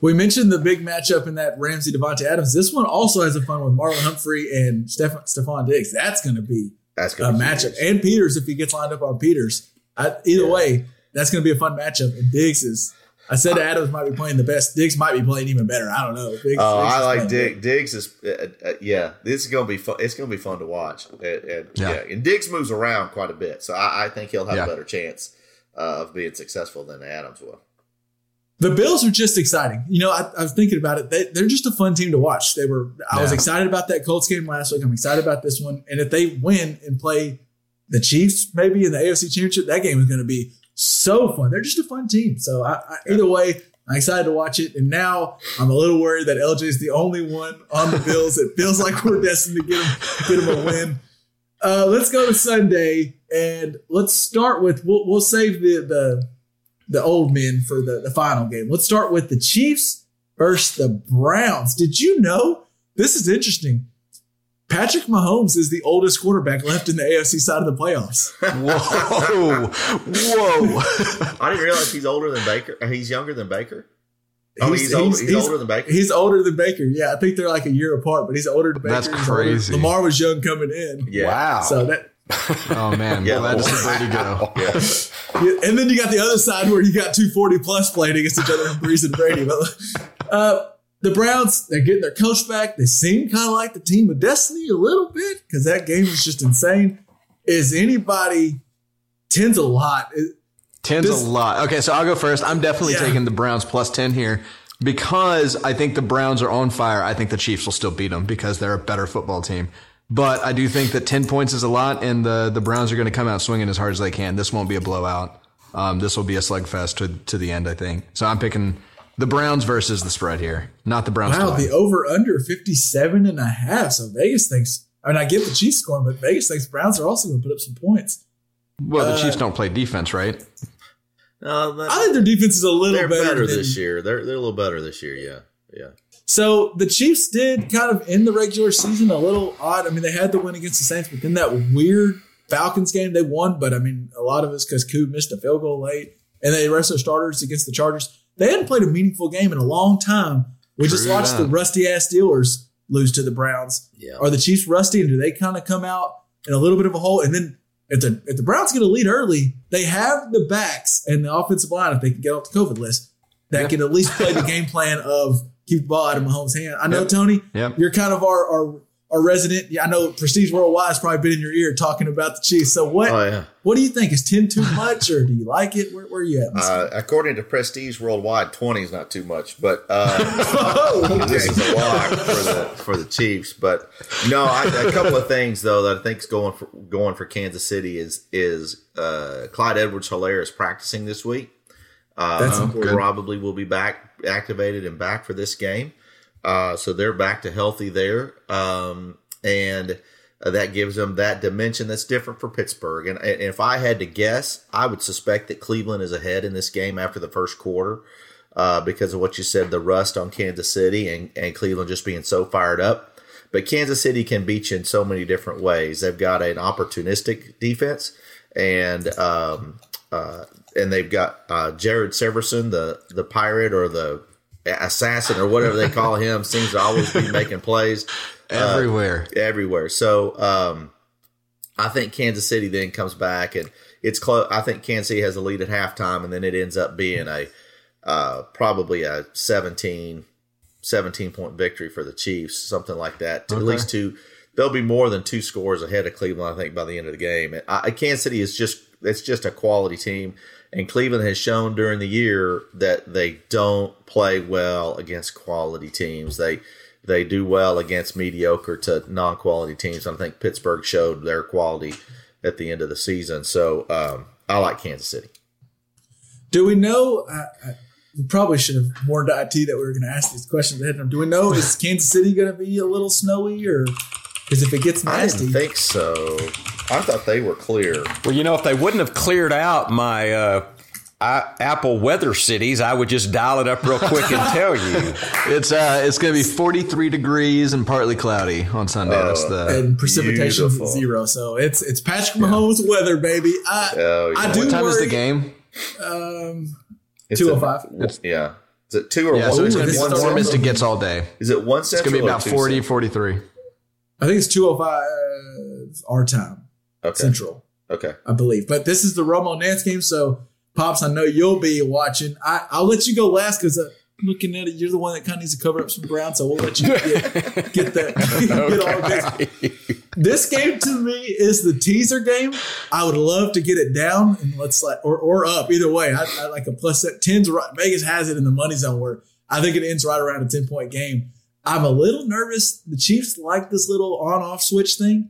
We mentioned the big matchup in that Ramsey Davante Adams. This one also has a fun with Marlon Humphrey and Steph- Stefon Diggs. That's going to be That's a going to be matchup. huge. And Peters, if he gets lined up on Peters. I, either Yeah. way, that's going to be a fun matchup. And Diggs is, I said Adams might be playing the best. Diggs might be playing even better. I don't know. Diggs, Oh, Diggs I like playing Dig, Diggs. Is uh, uh, yeah, this is going to be fun. It's going to be fun to watch. And, and, Yeah. yeah. and Diggs moves around quite a bit, so I, I think he'll have Yeah. a better chance uh, of being successful than Adams will. The Bills are just exciting. You know, I, I was thinking about it. They, they're just a fun team to watch. They were. I was excited about that Colts game last week. I'm excited about this one. And if they win and play the Chiefs, maybe in the AFC Championship, that game is going to be so fun. They're just a fun team. So I, I, either way, I'm excited to watch it. And now I'm a little worried that LJ is the only one on the Bills. it feels like we're destined to get him, get him a win. Uh, let's go to Sunday and let's start with. We'll, we'll save the the the old men for the, the final game. Let's start with the Chiefs versus the Browns. Did you know? This is interesting. Patrick Mahomes is the oldest quarterback left in the AFC side of the playoffs. [LAUGHS] Whoa, whoa! [LAUGHS] I didn't realize he's older than Baker. uh, He's younger than Baker. Oh, he's, older, he's, older than Baker. He's older than Baker. Yeah, I think they're like a year apart, but he's older than Baker. That's He's older- crazy. Lamar was young coming in. yeah. Wow. So that Oh man, Yeah. well, that is the way to go. [LAUGHS] Yeah. Yeah, and then you got the other side where you got 240 plus playing against each other, Brees and Brady. But uh, the Browns, they're getting their coach back. They seem kind of like the team of destiny a little bit because that game was just insane. Is anybody tens a lot? Is- Ten's This- a lot. Okay, so I'll go first. I'm definitely Yeah. taking the Browns plus 10 here because I think the Browns are on fire. I think the Chiefs will still beat them because they're a better football team. But I do think that 10 points is a lot, and the, the Browns are going to come out swinging as hard as they can. This won't be a blowout. Um, this will be a slugfest to, to the end, I think. So I'm picking the Browns versus the spread here, not the Browns. Wow, to win. the over under 57 and a half. So Vegas thinks, I mean, I get the Chiefs scoring, but Vegas thinks Browns are also going to put up some points. well, the uh, Chiefs don't play defense, right? No, I think their defense is a little they're better, better than- this year. They're they're a little better this year. Yeah, yeah. So the Chiefs did kind of end the regular season a little odd. I mean, they had the win against the Saints, but then that weird Falcons game they won. But I mean, a lot of it's because Coop missed a field goal late, and they rest their starters against the Chargers. They hadn't played a meaningful game in a long time. We just watched that. the rusty ass Steelers lose to the Browns. Yeah. Are the Chiefs rusty, and do they kind of come out in a little bit of a hole? And then if the if the Browns get a lead early, they have the backs and the offensive line if they can get off the COVID list that can at least play the game plan of keep the ball out of Mahomes' hand. I know Yep. Tony, Yep. you're kind of our, our our resident. Yeah, I know Prestige Worldwide has probably been in your ear talking about the Chiefs. So what? Oh, yeah. What do you think? Is ten too much, or do you like it? Where, where are you at? Uh, according to Prestige Worldwide, twenty is not too much, but uh, [LAUGHS] this is a lot for the for the Chiefs. But no, I, a couple of things though that I think is going for going for Kansas City is is uh, Clyde Edwards-Hilaire is practicing this week. Uh, probably will be back activated and back for this game. Uh, so they're back to healthy there, um, and uh, that gives them that dimension that's different for Pittsburgh. And, and if I had to guess, I would suspect that Cleveland is ahead in this game after the first quarter uh, because of what you said, the rust on Kansas City and, and Cleveland just being so fired up. But Kansas City can beat you in so many different ways. They've got an opportunistic defense, and um, uh, and they've got uh, Jared Severson, the the pirate or the assassin or whatever they call [LAUGHS] him, seems to always be making plays uh, Everywhere. everywhere. So um, I think Kansas City then comes back and it's close. I think Kansas City has the lead at halftime, and then it ends up being a uh, probably a 17, 17 point victory for the Chiefs, something like that. At least two. There'll be more than two scores ahead of Cleveland, I think, by the end of the game. And I, Kansas City is just it's just a quality team, and Cleveland has shown during the year that they don't play well against quality teams. They they do well against mediocre to non quality teams. I think Pittsburgh showed their quality at the end of the season. So um, I like Kansas City. Do we know? I, I, we probably should have warned IT that we were going to ask these questions ahead of time. Do we know is Kansas City going to be a little snowy, or because if it gets I nasty, didn't think so. I thought they were clear. Well, you know, if they wouldn't have cleared out my uh, I, Apple weather cities, I would just dial it up real quick and [LAUGHS] tell you. It's uh, it's gonna be 43 degrees and partly cloudy on Sunday. That's the and precipitation Beautiful. zero, so it's it's Patrick Mahomes weather, baby. I Oh, yeah. I do what time is the game? Um, It's two a- oh five. Yeah. Is it two or Yeah, one? so it's Ooh, gonna be the warmest it gets all day. is it one It's gonna be about 40, 43. I think it's two oh five our time Okay. central, Okay. I believe. But this is the Romo Nantz game, so pops, I know you'll be watching. I I'll let you go last because. Uh, Looking at it, you're the one that kind of needs to cover up some ground, so we'll let you get, [LAUGHS] get that. get all this. This game to me is the teaser game. I would love to get it down and let's like or, or up either way. I, I like a plus set tens. Right, Vegas has it in the money zone where I think it ends right around a ten point game. I'm a little nervous. The Chiefs like this little on off switch thing.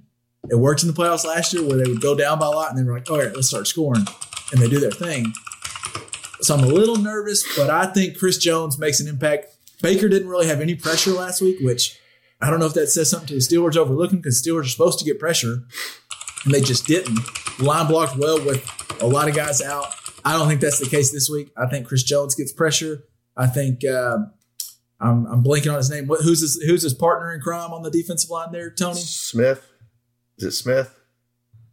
It worked in the playoffs last year where they would go down by a lot and they were like, all right, let's start scoring, and they do their thing. So I'm a little nervous, but I think Chris Jones makes an impact. Baker didn't really have any pressure last week, which I don't know if that says something to the Steelers overlooking because Steelers are supposed to get pressure and they just didn't. Line blocked well with a lot of guys out. I don't think that's the case this week. I think Chris Jones gets pressure. I think uh, I'm, I'm blanking on his name. What, who's his Who's his partner in crime on the defensive line there, Tony? Smith. Is it Smith?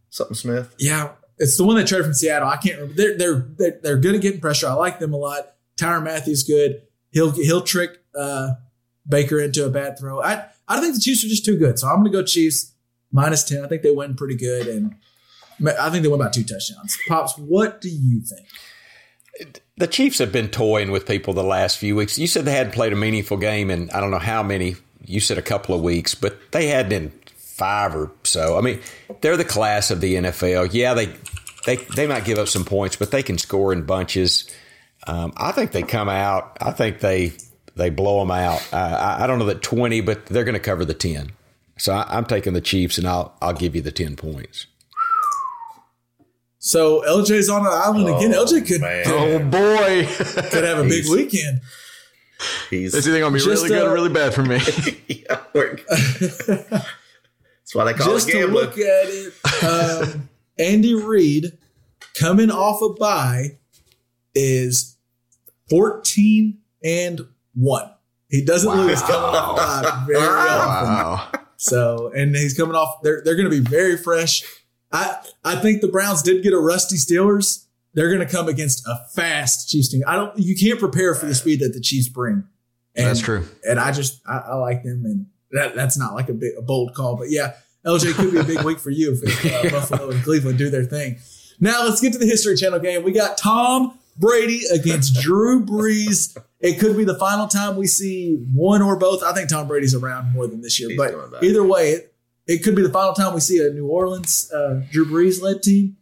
Something Smith? Yeah, it's the one that traded from Seattle. I can't remember. They're they're they're, they're good at getting pressure. I like them a lot. Tyrann Mathieu good. He'll he'll trick uh, Baker into a bad throw. I I think the Chiefs are just too good. So I'm going to go Chiefs minus ten. I think they win pretty good, and I think they win by two touchdowns. Pops, what do you think? The Chiefs have been toying with people the last few weeks. You said they hadn't played a meaningful game in I don't know how many. You said a couple of weeks, but they hadn't in five or so. I mean, they're the class of the NFL. Yeah, they they they might give up some points, but they can score in bunches. Um, I think they come out. I think they they blow them out. I, I don't know that twenty, but they're going to cover the ten. So I, I'm taking the Chiefs, and I'll I'll give you the ten points. So LJ's on an island again. LJ could man. Oh boy, could have a big weekend. He's it's either gonna be really good uh, or really bad for me. [LAUGHS] [LAUGHS] yeah, we're- That's what I call Just it to look at it, um, [LAUGHS] Andy Reid coming off a bye is 14 and 1. He doesn't lose coming off a bye [LAUGHS] very often. So, and he's coming off, they're, they're going to be very fresh. I, I think the Browns did get a rusty Steelers. They're going to come against a fast Chiefs team. I don't, you can't prepare for the speed that the Chiefs bring. And, That's true. And I just, I, I like them. And that, that's not like a big, a bold call, but yeah, LJ could be a big week for you if uh, [LAUGHS] Buffalo and Cleveland do their thing. Now let's get to the History Channel game. We got Tom Brady against Drew Brees. It could be the final time we see one or both. I think Tom Brady's around more than this year, He's but back. either way, it, it could be the final time we see a New Orleans uh, Drew Brees led team.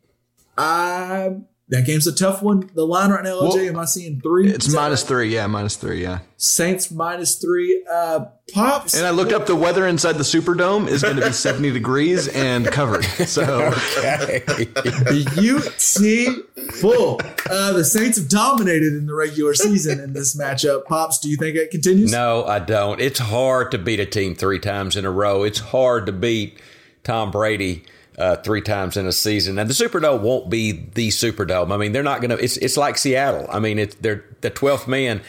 I that game's a tough one. The line right now, LJ, Well, am I seeing three? It's minus right? three. Yeah, minus three. Yeah. Saints minus three. Uh, Pops. And I looked up the weather inside the Superdome is going to be [LAUGHS] 70 degrees and covered. So okay. [LAUGHS] the UT full. Uh, the Saints have dominated in the regular season in this matchup. Pops, do you think it continues? No, I don't. It's hard to beat a team three times in a row. It's hard to beat Tom Brady uh, three times in a season. And the Superdome won't be the Superdome. I mean, they're not going to. It's it's like Seattle. I mean, it's they're the twelfth man.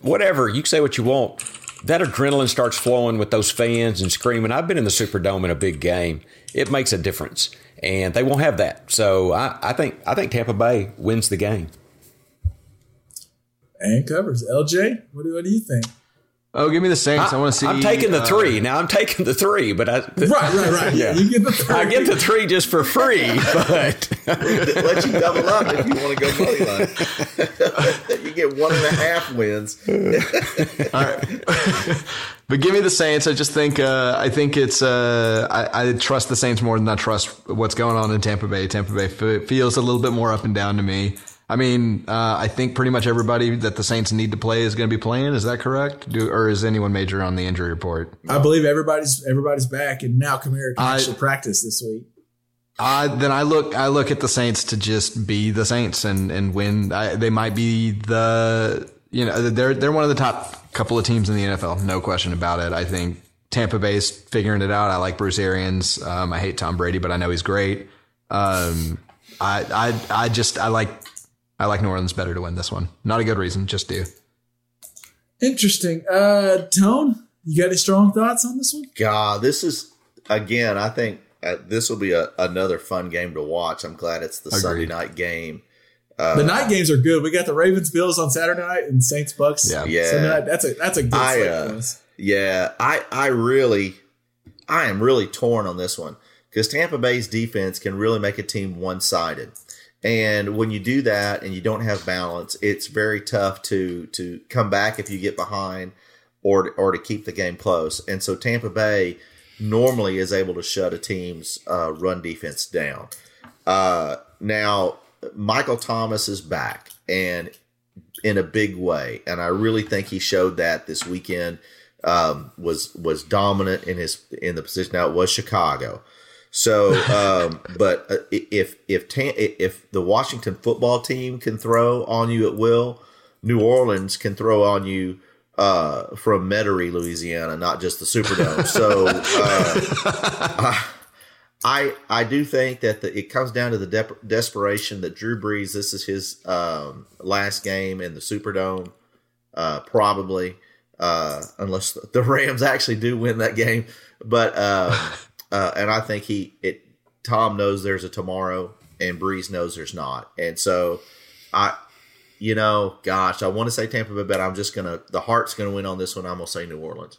Whatever you say, what you want. That adrenaline starts flowing with those fans and screaming. I've been in the Superdome in a big game. It makes a difference, and they won't have that. So I, I think I think Tampa Bay wins the game. And covers. LJ, what do, what do you think? Oh, give me the Saints. I, want to see. I'm taking the uh, three. Now I'm taking the three, but I Right, right, right. [LAUGHS] Yeah. You get the three. I get the three just for free, [LAUGHS] but Let you double up if you want to go money line. [LAUGHS] you get one and a half wins. All right. but give me the Saints. I just think uh, I think it's uh, I, I trust the Saints more than I trust what's going on in Tampa Bay. Tampa Bay f- feels a little bit more up and down to me. I mean, uh, I think pretty much everybody that the Saints need to play is going to be playing. Is that correct? Do, or is anyone major on the injury report? I believe everybody's everybody's back, and now Kamara can I- actually practice this week. Uh, then I look I look at the Saints to just be the Saints and and win. I, they might be the you know they're they're one of the top couple of teams in the NFL, no question about it. I think Tampa Bay's figuring it out. I like Bruce Arians. Um, I hate Tom Brady, but I know he's great. Um, I I I just I like I like New Orleans better to win this one. Not a good reason, just do. Interesting. Uh, Tone, you got any strong thoughts on this one? God, this is again. I think uh, this will be a, another fun game to watch. I'm glad it's the Sunday night game. Uh, the night games are good. We got the Ravens Bills on Saturday night and Saints Bucks. Yeah. Yeah. Sunday. That's a that's a good I, uh. Yeah, I I really I am really torn on this one because Tampa Bay's defense can really make a team one sided. And when you do that and you don't have balance, it's very tough to to come back if you get behind or to, or to keep the game close. And so Tampa Bay normally is able to shut a team's uh, run defense down. Uh, now Michael Thomas is back and in a big way, and I really think he showed that this weekend. Um, was was dominant in his in the position. Now it was Chicago, so um, [LAUGHS] but uh, if if if the Washington football team can throw on you at will, New Orleans can throw on you uh, from Metairie, Louisiana, not just the Superdome. So uh, [LAUGHS] I I do think that the, it comes down to the desperation that Drew Brees. This is his um, last game in the Superdome, uh, probably, uh, unless the Rams [LAUGHS] actually do win that game. But uh, uh, and I think he it Tom knows there's a tomorrow, and Brees knows there's not, and so I. You know, gosh, I want to say Tampa Bay, but I'm just gonna. The heart's gonna win on this one. I'm gonna say New Orleans.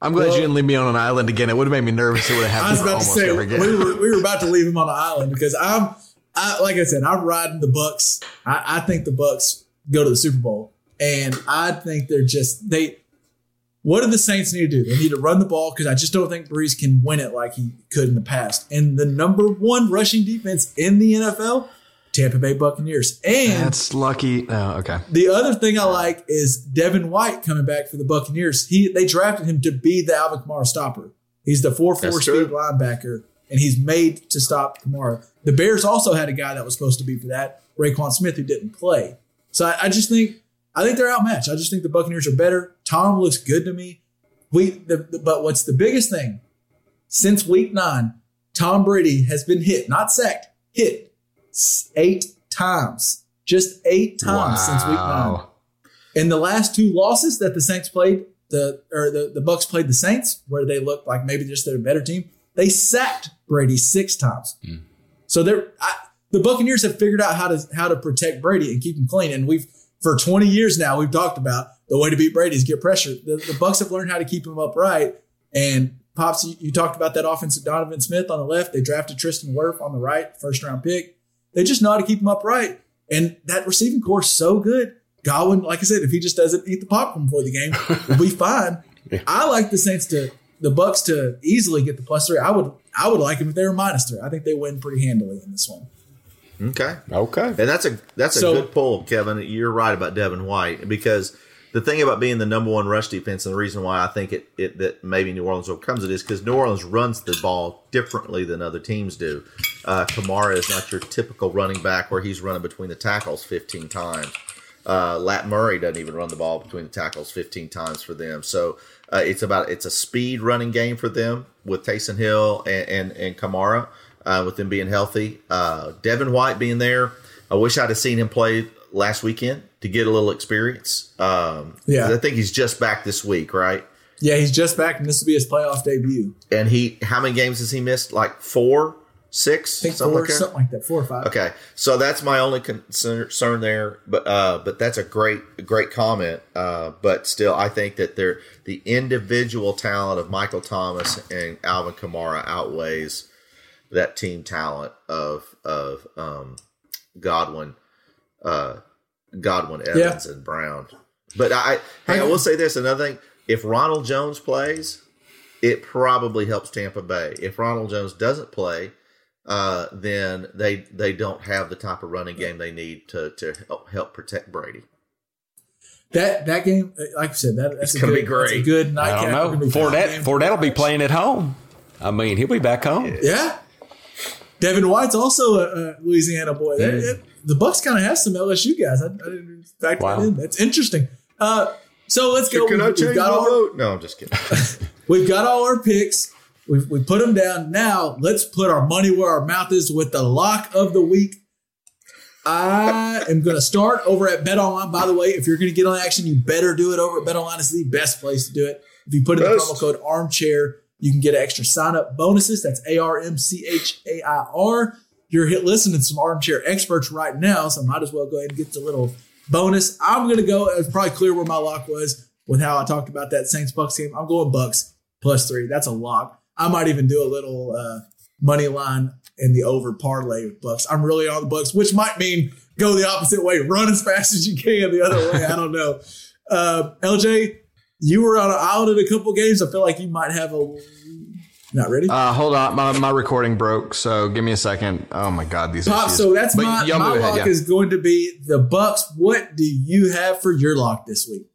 I'm glad Well- you didn't leave me on an island again. It would have made me nervous. It would have [LAUGHS] happened. I was about to say we were, we were about to leave him on an island because I'm, I like I said, I'm riding the Bucks. I, I think the Bucks go to the Super Bowl, and I think they're just they. What do the Saints need to do? They need to run the ball because I just don't think Brees can win it like he could in the past. And the number one rushing defense in the NFL, Tampa Bay Buccaneers, and That's lucky. Oh, okay. the other thing I like is Devin White coming back for the Buccaneers. He they drafted him to be the Alvin Kamara stopper. He's the four four speed true. linebacker, and he's made to stop Kamara. The Bears also had a guy that was supposed to be for that, Roquan Smith, who didn't play. So I, I just think I think they're outmatched. I just think the Buccaneers are better. Tom looks good to me. We the, the- but what's the biggest thing? Since week nine, Tom Brady has been hit, not sacked, hit eight times. Just eight times since week nine. Wow. In the last two losses that the Saints played, the or the, the Bucks played the Saints, where they looked like maybe just they're a better team. They sacked Brady six times. Hmm. So they're I, the Buccaneers have figured out how to how to protect Brady and keep him clean. And we've for 20 years now we've talked about the way to beat Brady is get pressure. The, the Bucks have learned how to keep him upright. And pops, you, you talked about that offensive Donovan Smith on the left. They drafted Tristan Wirfs on the right, first round pick. They just know how to keep him upright. And that receiving corps is so good. Godwin, like I said, if he just doesn't eat the popcorn before the game, we'll be [LAUGHS] fine. I like the Saints to the Bucks to easily get the plus three. I would I would like them if they were minus three. I think they win pretty handily in this one. Okay. Okay. And that's a that's a So- good pull, Kevin. You're right about Devin White because the thing about being the number one rush defense and the reason why I think it, it that maybe New Orleans overcomes it is because New Orleans runs the ball differently than other teams do. Uh, Kamara is not your typical running back where he's running between the tackles 15 times. Uh, Lat Murray doesn't even run the ball between the tackles 15 times for them. So uh, it's about it's a speed running game for them with Taysom Hill and and, and Kamara uh, with them being healthy. Uh, Devin White being there. I wish I'd have seen him play last weekend to get a little experience. Um, Yeah. I think he's just back this week, right? Yeah, he's just back, and this will be his playoff debut. And he, how many games has he missed? Like four, six, I think something four, like that. something like that, four or five. Okay, so that's my only concern there, but uh, but that's a great great comment. Uh, but still, I think that they're, the individual talent of Michael Thomas and Alvin Kamara outweighs that team talent of of um, Godwin, uh, Godwin, Evans, and Brown. But I, hey, I will say this: another thing, if Ronald Jones plays, it probably helps Tampa Bay. If Ronald Jones doesn't play, uh, then they they don't have the type of running game they need to to help, help protect Brady. That that game, like I said, that, that's gonna be great. That's a good night. I don't know. Fournette, Fournette will be playing at home. I mean, he'll be back home. Yeah. Devin White's also a, a Louisiana boy. Mm. it- the Bucks kind of have some LSU guys. I, I didn't factor Wow. that in. That's interesting. Uh, so let's go. Can I We've, we've change got my all our, vote? No, I'm just kidding. [LAUGHS] [LAUGHS] we've got all our picks. We've we put them down. Now let's put our money where our mouth is with the lock of the week. I am going to start over at BetOnline. By the way, if you're going to get on action, you better do it over at BetOnline. It's the best place to do it. If you put in the promo code Armchair, you can get extra sign up bonuses. That's A R M C H A I R. You're hit listening to some Armchair experts right now, so I might as well go ahead and get the little bonus. I'm going to go. It's probably clear where my lock was with how I talked about that Saints Bucks game. I'm going Bucks plus three. That's a lock. I might even do a little uh, money line in the over parlay with Bucks. I'm really on the Bucks, which might mean go the opposite way, run as fast as you can the other way. I don't know. Uh, LJ, you were on an island in a couple games. I feel like you might have a. Not ready. Uh, hold on, my, my recording broke, so give me a second. Oh my god, these Pop, issues. so that's But my, y'all my move lock yeah. is going to be the Bucks. What do you have for your lock this week?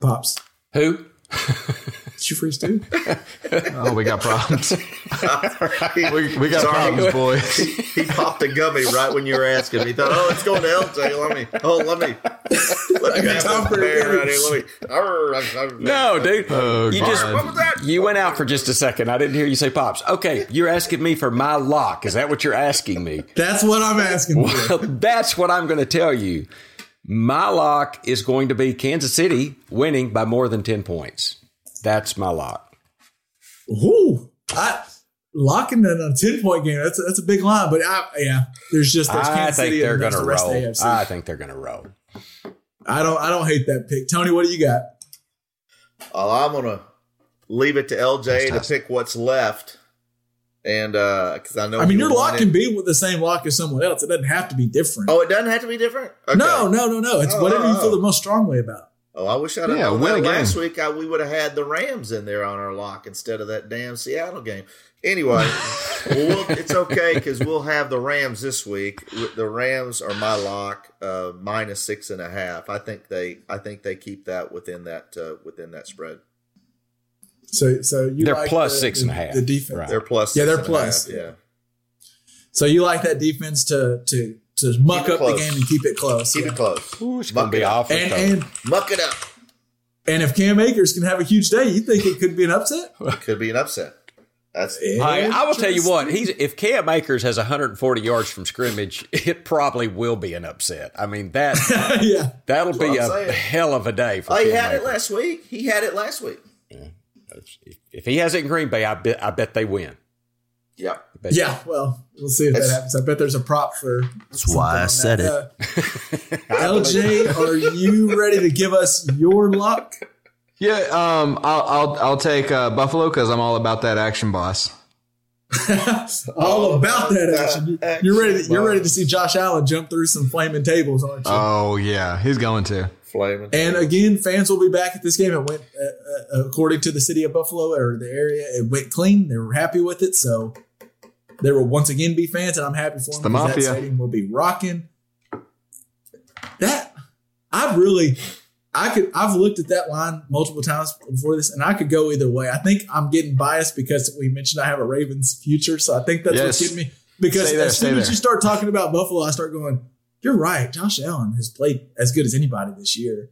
Pops. Who? Did you freeze too? Oh, we got problems. [LAUGHS] we, we got problems, boys. [LAUGHS] He, he popped a gummy right when you were asking. He thought, "Oh, it's going to LJ. Let me. Oh, let me. Let me have this a bear right here. Let me. Arr, I'm- I'm- No, dude. Oh, you God. just What was that? you went out for just a second. I didn't hear you say pops. Okay, you're asking me for my lock. Is that what you're asking me? [LAUGHS] That's what I'm asking for. Well, that's what I'm going to tell you. My lock is going to be Kansas City winning by more than 10 points. That's my lock. Ooh, I, locking in a 10 point game, that's a, that's a big line. But I, yeah, there's just there's I Kansas think City they're going to the rest of the roll. I think they're going to roll. I don't I don't hate that pick. Tony, what do you got? Well, I'm gonna leave it to LJ to pick what's left, and because I know. I mean, he your lock wanted- can be with the same lock as someone else. It doesn't have to be different. Oh, it doesn't have to be different. Okay. No, no, no, no. It's Oh, whatever you oh, feel oh. the most strongly about. Oh, I wish I'd have Yeah, known win that last week. I, we would have had the Rams in there on our lock instead of that damn Seattle game. Anyway, well, [LAUGHS] we'll, it's okay because we'll have the Rams this week. The Rams are my lock, uh, minus six and a half. I think they, I think they keep that within that uh, within that spread. So, so you They're like plus the, six the, a half. The defense. Right. They're plus. Yeah, they're and a plus. half, Yeah. So you like that defense to to to muck Keep it up the game and keep it close. Keep Yeah. it close. Ooh, it's going Muck to be it up. awful. And and Muck it up. and if Cam Akers can have a huge day, you think it could be an upset? [LAUGHS] It could be an upset. That's I, I will tell you what. He's if Cam Akers has 140 yards from scrimmage, it probably will be an upset. I mean that [LAUGHS] yeah. that'll what be a saying. hell of a day for. Oh, he Cam had it last week. He had it last week. If, if he has it in Green Bay, I bet I bet they win. Yeah. I bet- Yeah, well, we'll see if that happens. I bet there's a prop for. That's why I said it. [LAUGHS] LJ, are you ready to give us your luck? Yeah, um, I'll I'll, I'll take uh, Buffalo because I'm all about that action, boss. [LAUGHS] All about that action. You're ready. To, you're ready to see Josh Allen jump through some flaming tables, aren't you? Oh yeah, he's going to. Flaming. And again, fans will be back at this game. It went, uh, uh, according to the city of Buffalo or the area, it went clean. They were happy with it. So there will once again be fans, and I'm happy for them. the because That mafia. stadium will be rocking. That I really, I could. I've looked at that line multiple times before this, and I could go either way. I think I'm getting biased because we mentioned I have a Ravens future, so I think that's what's getting me. Because there, as soon stay as you start talking about Buffalo, I start going, "You're right. Josh Allen has played as good as anybody this year."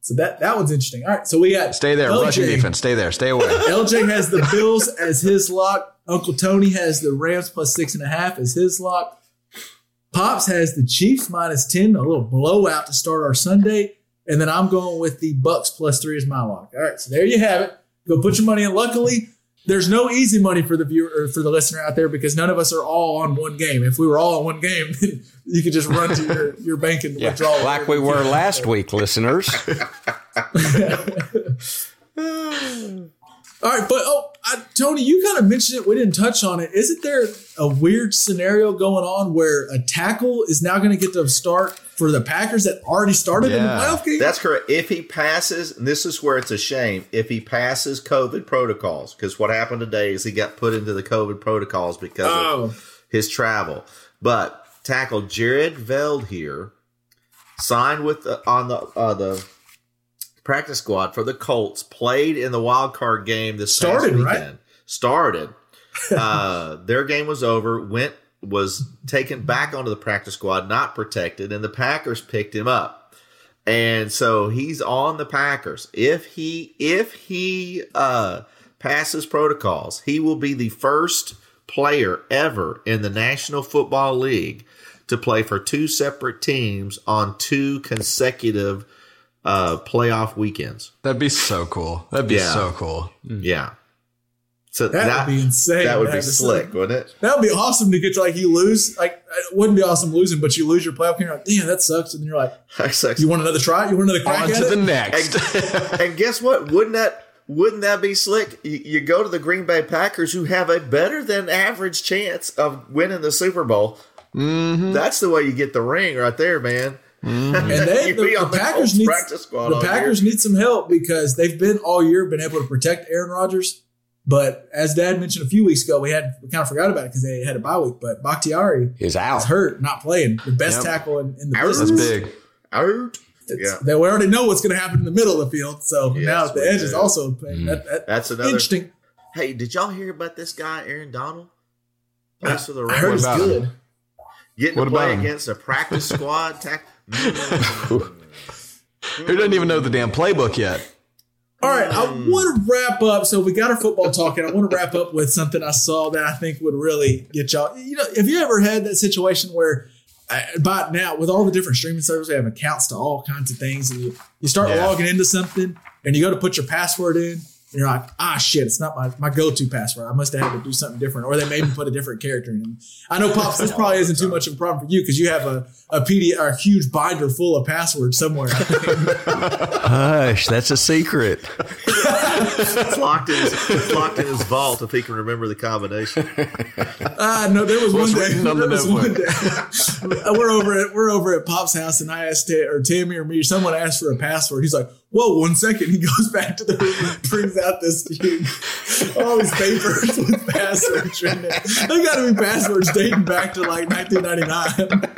So that that one's interesting. All right, so we got Stay there, LJ. rushing defense. Stay there, stay away. [LAUGHS] LJ has the Bills as his lock. Uncle Tony has the Rams plus six and a half as his lock. Pops has the Chiefs minus 10, a little blowout to start our Sunday. And then I'm going with the Bucks plus three as my lock. All right, so there you have it. Go put your money in. Luckily, there's no easy money for the viewer or for the listener out there because none of us are all on one game. If we were all on one game, [LAUGHS] you could just run to your, your bank and Yeah, withdraw. like we were last week, listeners. [LAUGHS] All right, but oh, I, Tony, you kind of mentioned it. We didn't touch on it. Isn't there a weird scenario going on where a tackle is now going to get to start for the Packers that already started in the playoff game? That's correct. If he passes, and this is where it's a shame, if he passes COVID protocols, because what happened today is he got put into the COVID protocols because Oh. of his travel. But tackle Jared Veldheer signed with the, on the uh, the practice squad for the Colts, played in the wild card game this Started, weekend. right? Started. [LAUGHS] uh, their game was over. Went was taken back onto the practice squad, not protected, and the Packers picked him up. And so he's on the Packers. If he if he uh, passes protocols, he will be the first player ever in the National Football League to play for two separate teams on two consecutive uh, playoff weekends. That'd be so cool. That'd be Yeah. so cool. Yeah. So That that, would be insane That would to be have to slick, wouldn't it? That would be awesome to get to like you lose. Like it wouldn't be awesome losing, but you lose your playoff game. You're like, damn, that sucks. And then you're like, [LAUGHS] That sucks. you want another try? You want another crack On at to it? the next. And, and guess what? Wouldn't that wouldn't that be slick? You, you go to the Green Bay Packers, who have a better than average chance of winning the Super Bowl. Mm-hmm. That's the way you get the ring right there, man. [LAUGHS] And they, You the, the the Packers Colts need practice squad the all Packers need some help because they've been all year been able to protect Aaron Rodgers. But as Dad mentioned a few weeks ago, we had we kind of forgot about it because they had a bye week. But Bakhtiari Is is out. hurt, not playing. The best Yep. tackle in, in the Out. business. That's big. Out. It's- Yeah. They we already know what's going to happen in the middle of the field. So Yes, now the we edge is also playing. Mm. That, that, That's another. interesting. Hey, did y'all hear about this guy, Aaron Donald? Plays for the I heard Rams. it's about him? good. Getting What to play him? against a practice squad. Tack- [LAUGHS] Who doesn't even know the damn playbook yet? All right, I um, want to wrap up. So we got our football talking. I want to wrap up with something I saw that I think would really get y'all. You know, have you ever had that situation where, by now, with all the different streaming services, they have accounts to all kinds of things, and you you start Yeah. logging into something, and you go to put your password in, and you're like, ah, shit, it's not my, my go to password. I must have had to do something different, or they maybe put a different character in. I know, pops, this [LAUGHS] probably isn't too much of a problem for you because you have a a PD or a huge binder full of passwords somewhere. [LAUGHS] Hush, that's a secret. it's locked in. His, it's locked in his vault if he can remember the combination. Ah, no, there was What's one day. written on there the was one day. [LAUGHS] we're over at we're over at Pop's house, and I asked Ta- or Tammy or me, someone asked for a password. He's like, "Whoa, one second. He goes back to the room and brings out this huge, all these papers with passwords in it. They got to be passwords dating back to like 1999.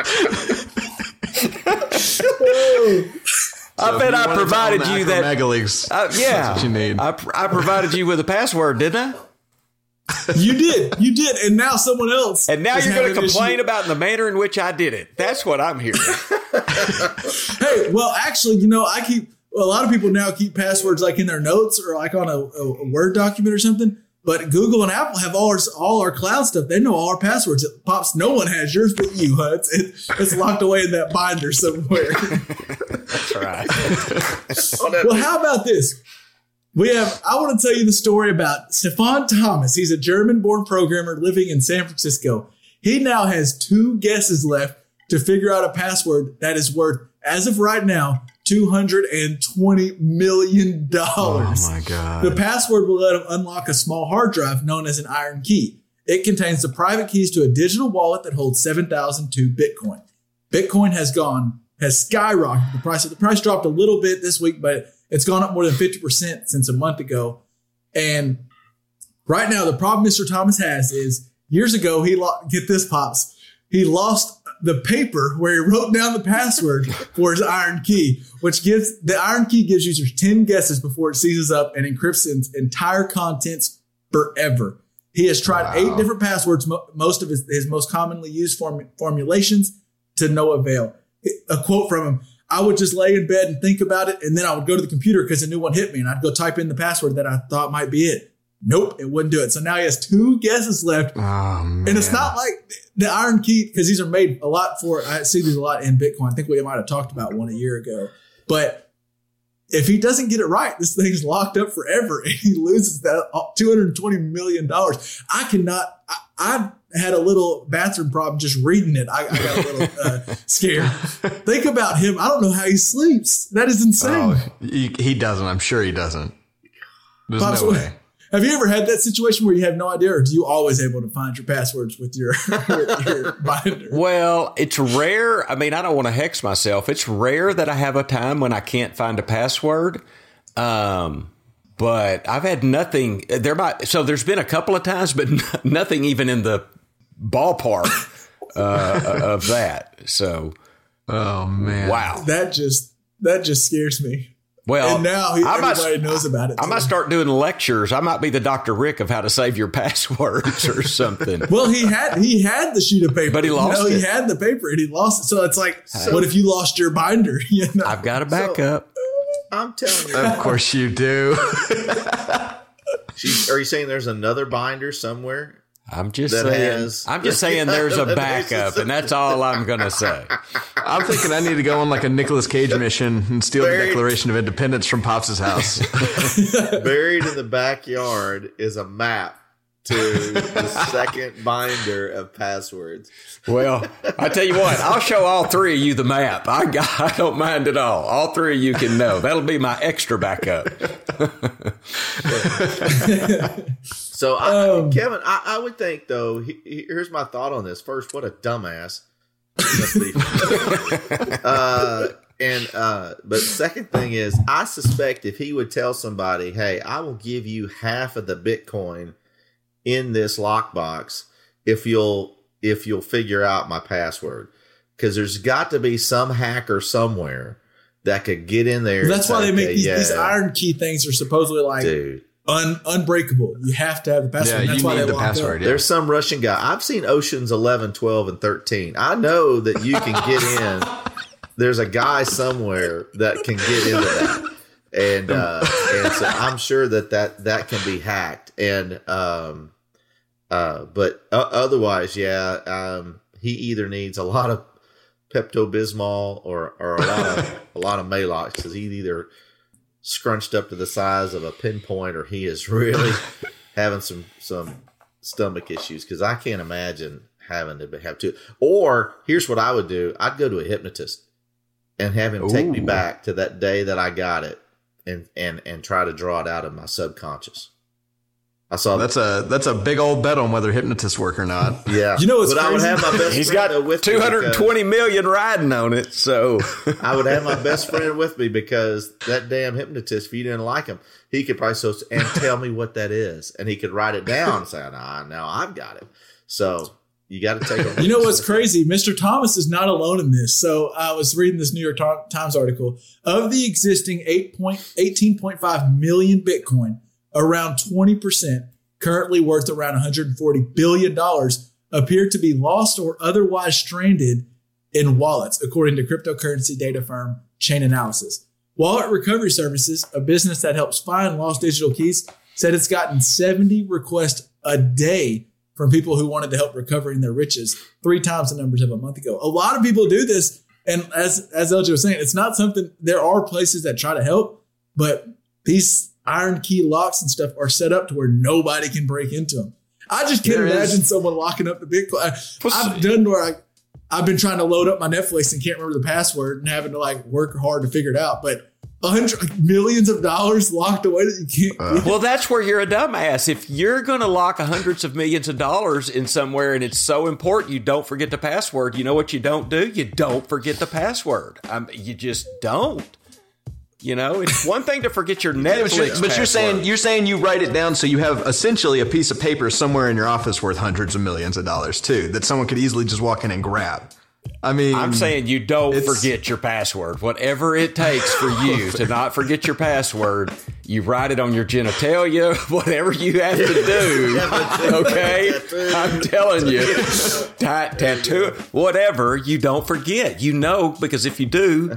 I bet I provided you that. Mega Uh, yeah, That's what you need. I, I provided you with a password, didn't I? You did, you did, and now someone else. And now you're going to complain issue. about the manner in which I did it. That's what I'm hearing. [LAUGHS] Hey, well, actually, you know, I keep a lot of people now keep passwords like in their notes or like on a, a, a Word document or something. But Google and Apple have all our all our cloud stuff. They know all our passwords. It pops. No one has yours but you. Huh? It's, it, it's locked away in that binder somewhere. [LAUGHS] That's right. [LAUGHS] well, how about this? We have. I want to tell you the story about Stefan Thomas. He's a German-born programmer living in San Francisco. He now has two guesses left to figure out a password that is worth, as of right now, two hundred and twenty million dollars. Oh my god. The password will let him unlock a small hard drive known as an IronKey. It contains the private keys to a digital wallet that holds 7,002 Bitcoin. Bitcoin has gone, has skyrocketed. The price, the price dropped a little bit this week, but it's gone up more than 50% since a month ago. And right now, the problem Mr. Thomas has is years ago, he, lo- get this pops, he lost the paper where he wrote down the password [LAUGHS] for his IronKey, which gives the IronKey gives users 10 guesses before it seizes up and encrypts its entire contents forever. He has tried eight different passwords, mo- most of his, his most commonly used form- formulations to no avail. A quote from him I would just lay in bed and think about it, and then I would go to the computer because a new one hit me, and I'd go type in the password that I thought might be it. Nope, it wouldn't do it. So now he has two guesses left. and it's not like the IronKey, because these are made a lot for, I see these a lot in Bitcoin. I think we might have talked about one a year ago. But if he doesn't get it right, this thing's locked up forever [LAUGHS] and he loses that $220 million. I cannot, I, I had a little bathroom problem just reading it. I, I got a little uh, [LAUGHS] scared. Think about him. I don't know how he sleeps. That is insane. Oh, he, he doesn't. I'm sure he doesn't. There's Pops, no way. Have you ever had that situation where you have no idea, or do you always able to find your passwords with your, [LAUGHS] with your binder? Well, it's rare. I mean, I don't want to hex myself. It's rare that I have a time when I can't find a password. Um, but I've had nothing. There might so there's been a couple of times, but n- nothing even in the ballpark uh, of that. So, oh man, wow. That just that just scares me. Well, and now he, I might- everybody knows about it. I might start doing lectures. I might be the Dr. Rick of how to save your [LAUGHS] passwords or [LAUGHS] something. Well, he had he had the sheet of paper, But he lost You know, it. He had the paper and he lost it. So it's like, what if you lost your binder? [LAUGHS] You know? I've got a backup. I'm telling you. Of course you do. She's, are you saying there's another binder somewhere? I'm just That saying. has- I'm just [LAUGHS] saying [LAUGHS] there's a backup, and that's all I'm gonna say. I'm thinking I need to go on like a Nicolas Cage mission and steal the Declaration of Independence from Pops' house. [LAUGHS] Buried in the backyard is a map to the [LAUGHS] second binder of passwords. Well, I tell you what, I'll show all three of you the map. I got, I don't mind at all. All three of you can know. That'll be my extra backup. [LAUGHS] So, I, Kevin, I, I would think though. He, he- here's my thought on this. First, what a dumbass. [LAUGHS] Uh, and uh, but second thing is, I suspect if he would tell somebody, "Hey, I will give you half of the Bitcoin in this lockbox if you'll if you'll figure out my password," because there's got to be some hacker somewhere that could get in there. That's why they make "Okay, these, yeah, these IronKey things are supposedly like dude. un, unbreakable. You have to have the password. Yeah, That's you why need they the password. Yeah. There's some Russian guy. I've seen Oceans 11, 12, and 13. I know that you can get in. [LAUGHS] There's a guy somewhere that can get into that. And uh, and so I'm sure that, that that can be hacked. And um uh but uh, otherwise, yeah, um he either needs a lot of Pepto Bismol or or a lot of [LAUGHS] a lot of Maalox because he's either scrunched up to the size of a pinpoint or he is really [LAUGHS] having some some stomach issues because I can't imagine having to have to. Or here's what I would do: I'd go to a hypnotist and have him take me back to that day that I got it, and and and try to draw it out of my subconscious. I saw That's a that's a big old bet on whether hypnotists work or not. [LAUGHS] yeah. You know what's but I would crazy? have my best He's friend got though with me 220 million riding on it. So [LAUGHS] I would have my best friend with me because that damn hypnotist, if you didn't like him, he could probably so and tell me what that is, and he could write it down and say, "Nah, now I've got it." So you got to take. a- [LAUGHS] You know what's crazy? Mr. Thomas is not alone in this. So I was reading this New York Times article. Of the existing 8 point, 18.5 million Bitcoin, around 20%, currently worth around $140 billion, appear to be lost or otherwise stranded in wallets, according to cryptocurrency data firm Chainalysis. Wallet Recovery Services, a business that helps find lost digital keys, said it's gotten 70 requests a day from people who wanted to help recovering their riches, three times the numbers of a month ago. A lot of people do this. And as, as LJ was saying, it's not something, there are places that try to help, but these IronKey locks and stuff are set up to where nobody can break into them. I just can't There is- imagine someone locking up the Bitcoin. I- I've done where I, I've been trying to load up my Netflix and can't remember the password and having to like work hard to figure it out. But a hundred millions of dollars locked away that you can't. Uh. Well, that's where you're a dumbass. If you're going to lock hundreds of millions of dollars in somewhere and it's so important you don't forget the password, you know what you don't do? You don't forget the password. Um, you just don't. You know, it's one thing to forget your [LAUGHS] Yeah, Netflix. but, you're, but you're saying you're saying you write it down so you have essentially a piece of paper somewhere in your office worth hundreds of millions of dollars too that someone could easily just walk in and grab. I mean, I'm saying you don't forget your password. Whatever it takes for [LAUGHS] you to not forget your password, you write it on your genitalia, [LAUGHS] whatever you have to do. Okay? I'm telling you. Ta- tattoo, whatever, you don't forget. You know, because if you do,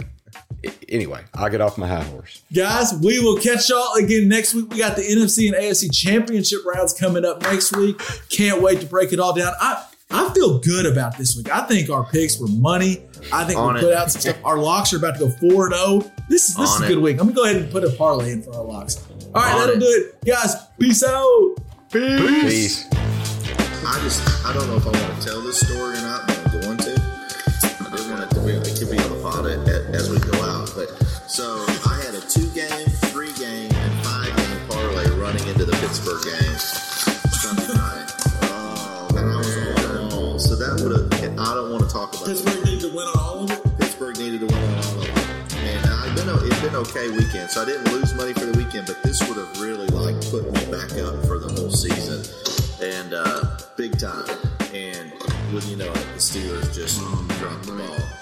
anyway, I'll get off my high horse. Guys, we will catch y'all again next week. We got the NFC and AFC championship rounds coming up next week. Can't wait to break it all down. I I feel good about this week. I think our picks were money. I think On we it. put out some stuff. Our locks are about to go 4 0. This is this is a good it. week. I'm gonna go ahead and put a parlay in for our locks. All right, On that'll it. do it. Guys, peace out. Peace. I just I don't know if I want to tell this story or not, so I had a two game, three game, and five game parlay running into the Pittsburgh game Sunday night. Oh, and I was on all. So that would have. I don't want to talk about Pittsburgh needs to win on all of it. Pittsburgh needed to win on all of them. And I've been a, it's been an okay weekend, so I didn't lose money for the weekend, but this would have really like put me back up for the whole season, and uh, big time. And you know it, the Steelers just dropped the ball.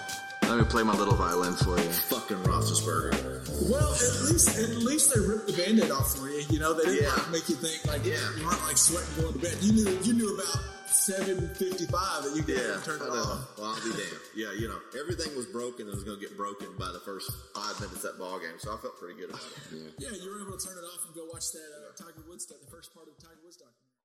Let me play my little violin for you. Fucking Roethlisberger. Well, at least at least they ripped the band-aid off for you. You know, they didn't Yeah. like make you think like Yeah. you weren't like sweating going to bed. You knew you knew about seven fifty five that you could Yeah, turn it off. Well, I'll be damned. Yeah, you know, everything was broken and was going to get broken by the first five minutes of that ball game, so I felt pretty good about it. Yeah, you were able to turn it off and go watch that uh, Tiger Woods stuff, the first part of the Tiger Woods documentary.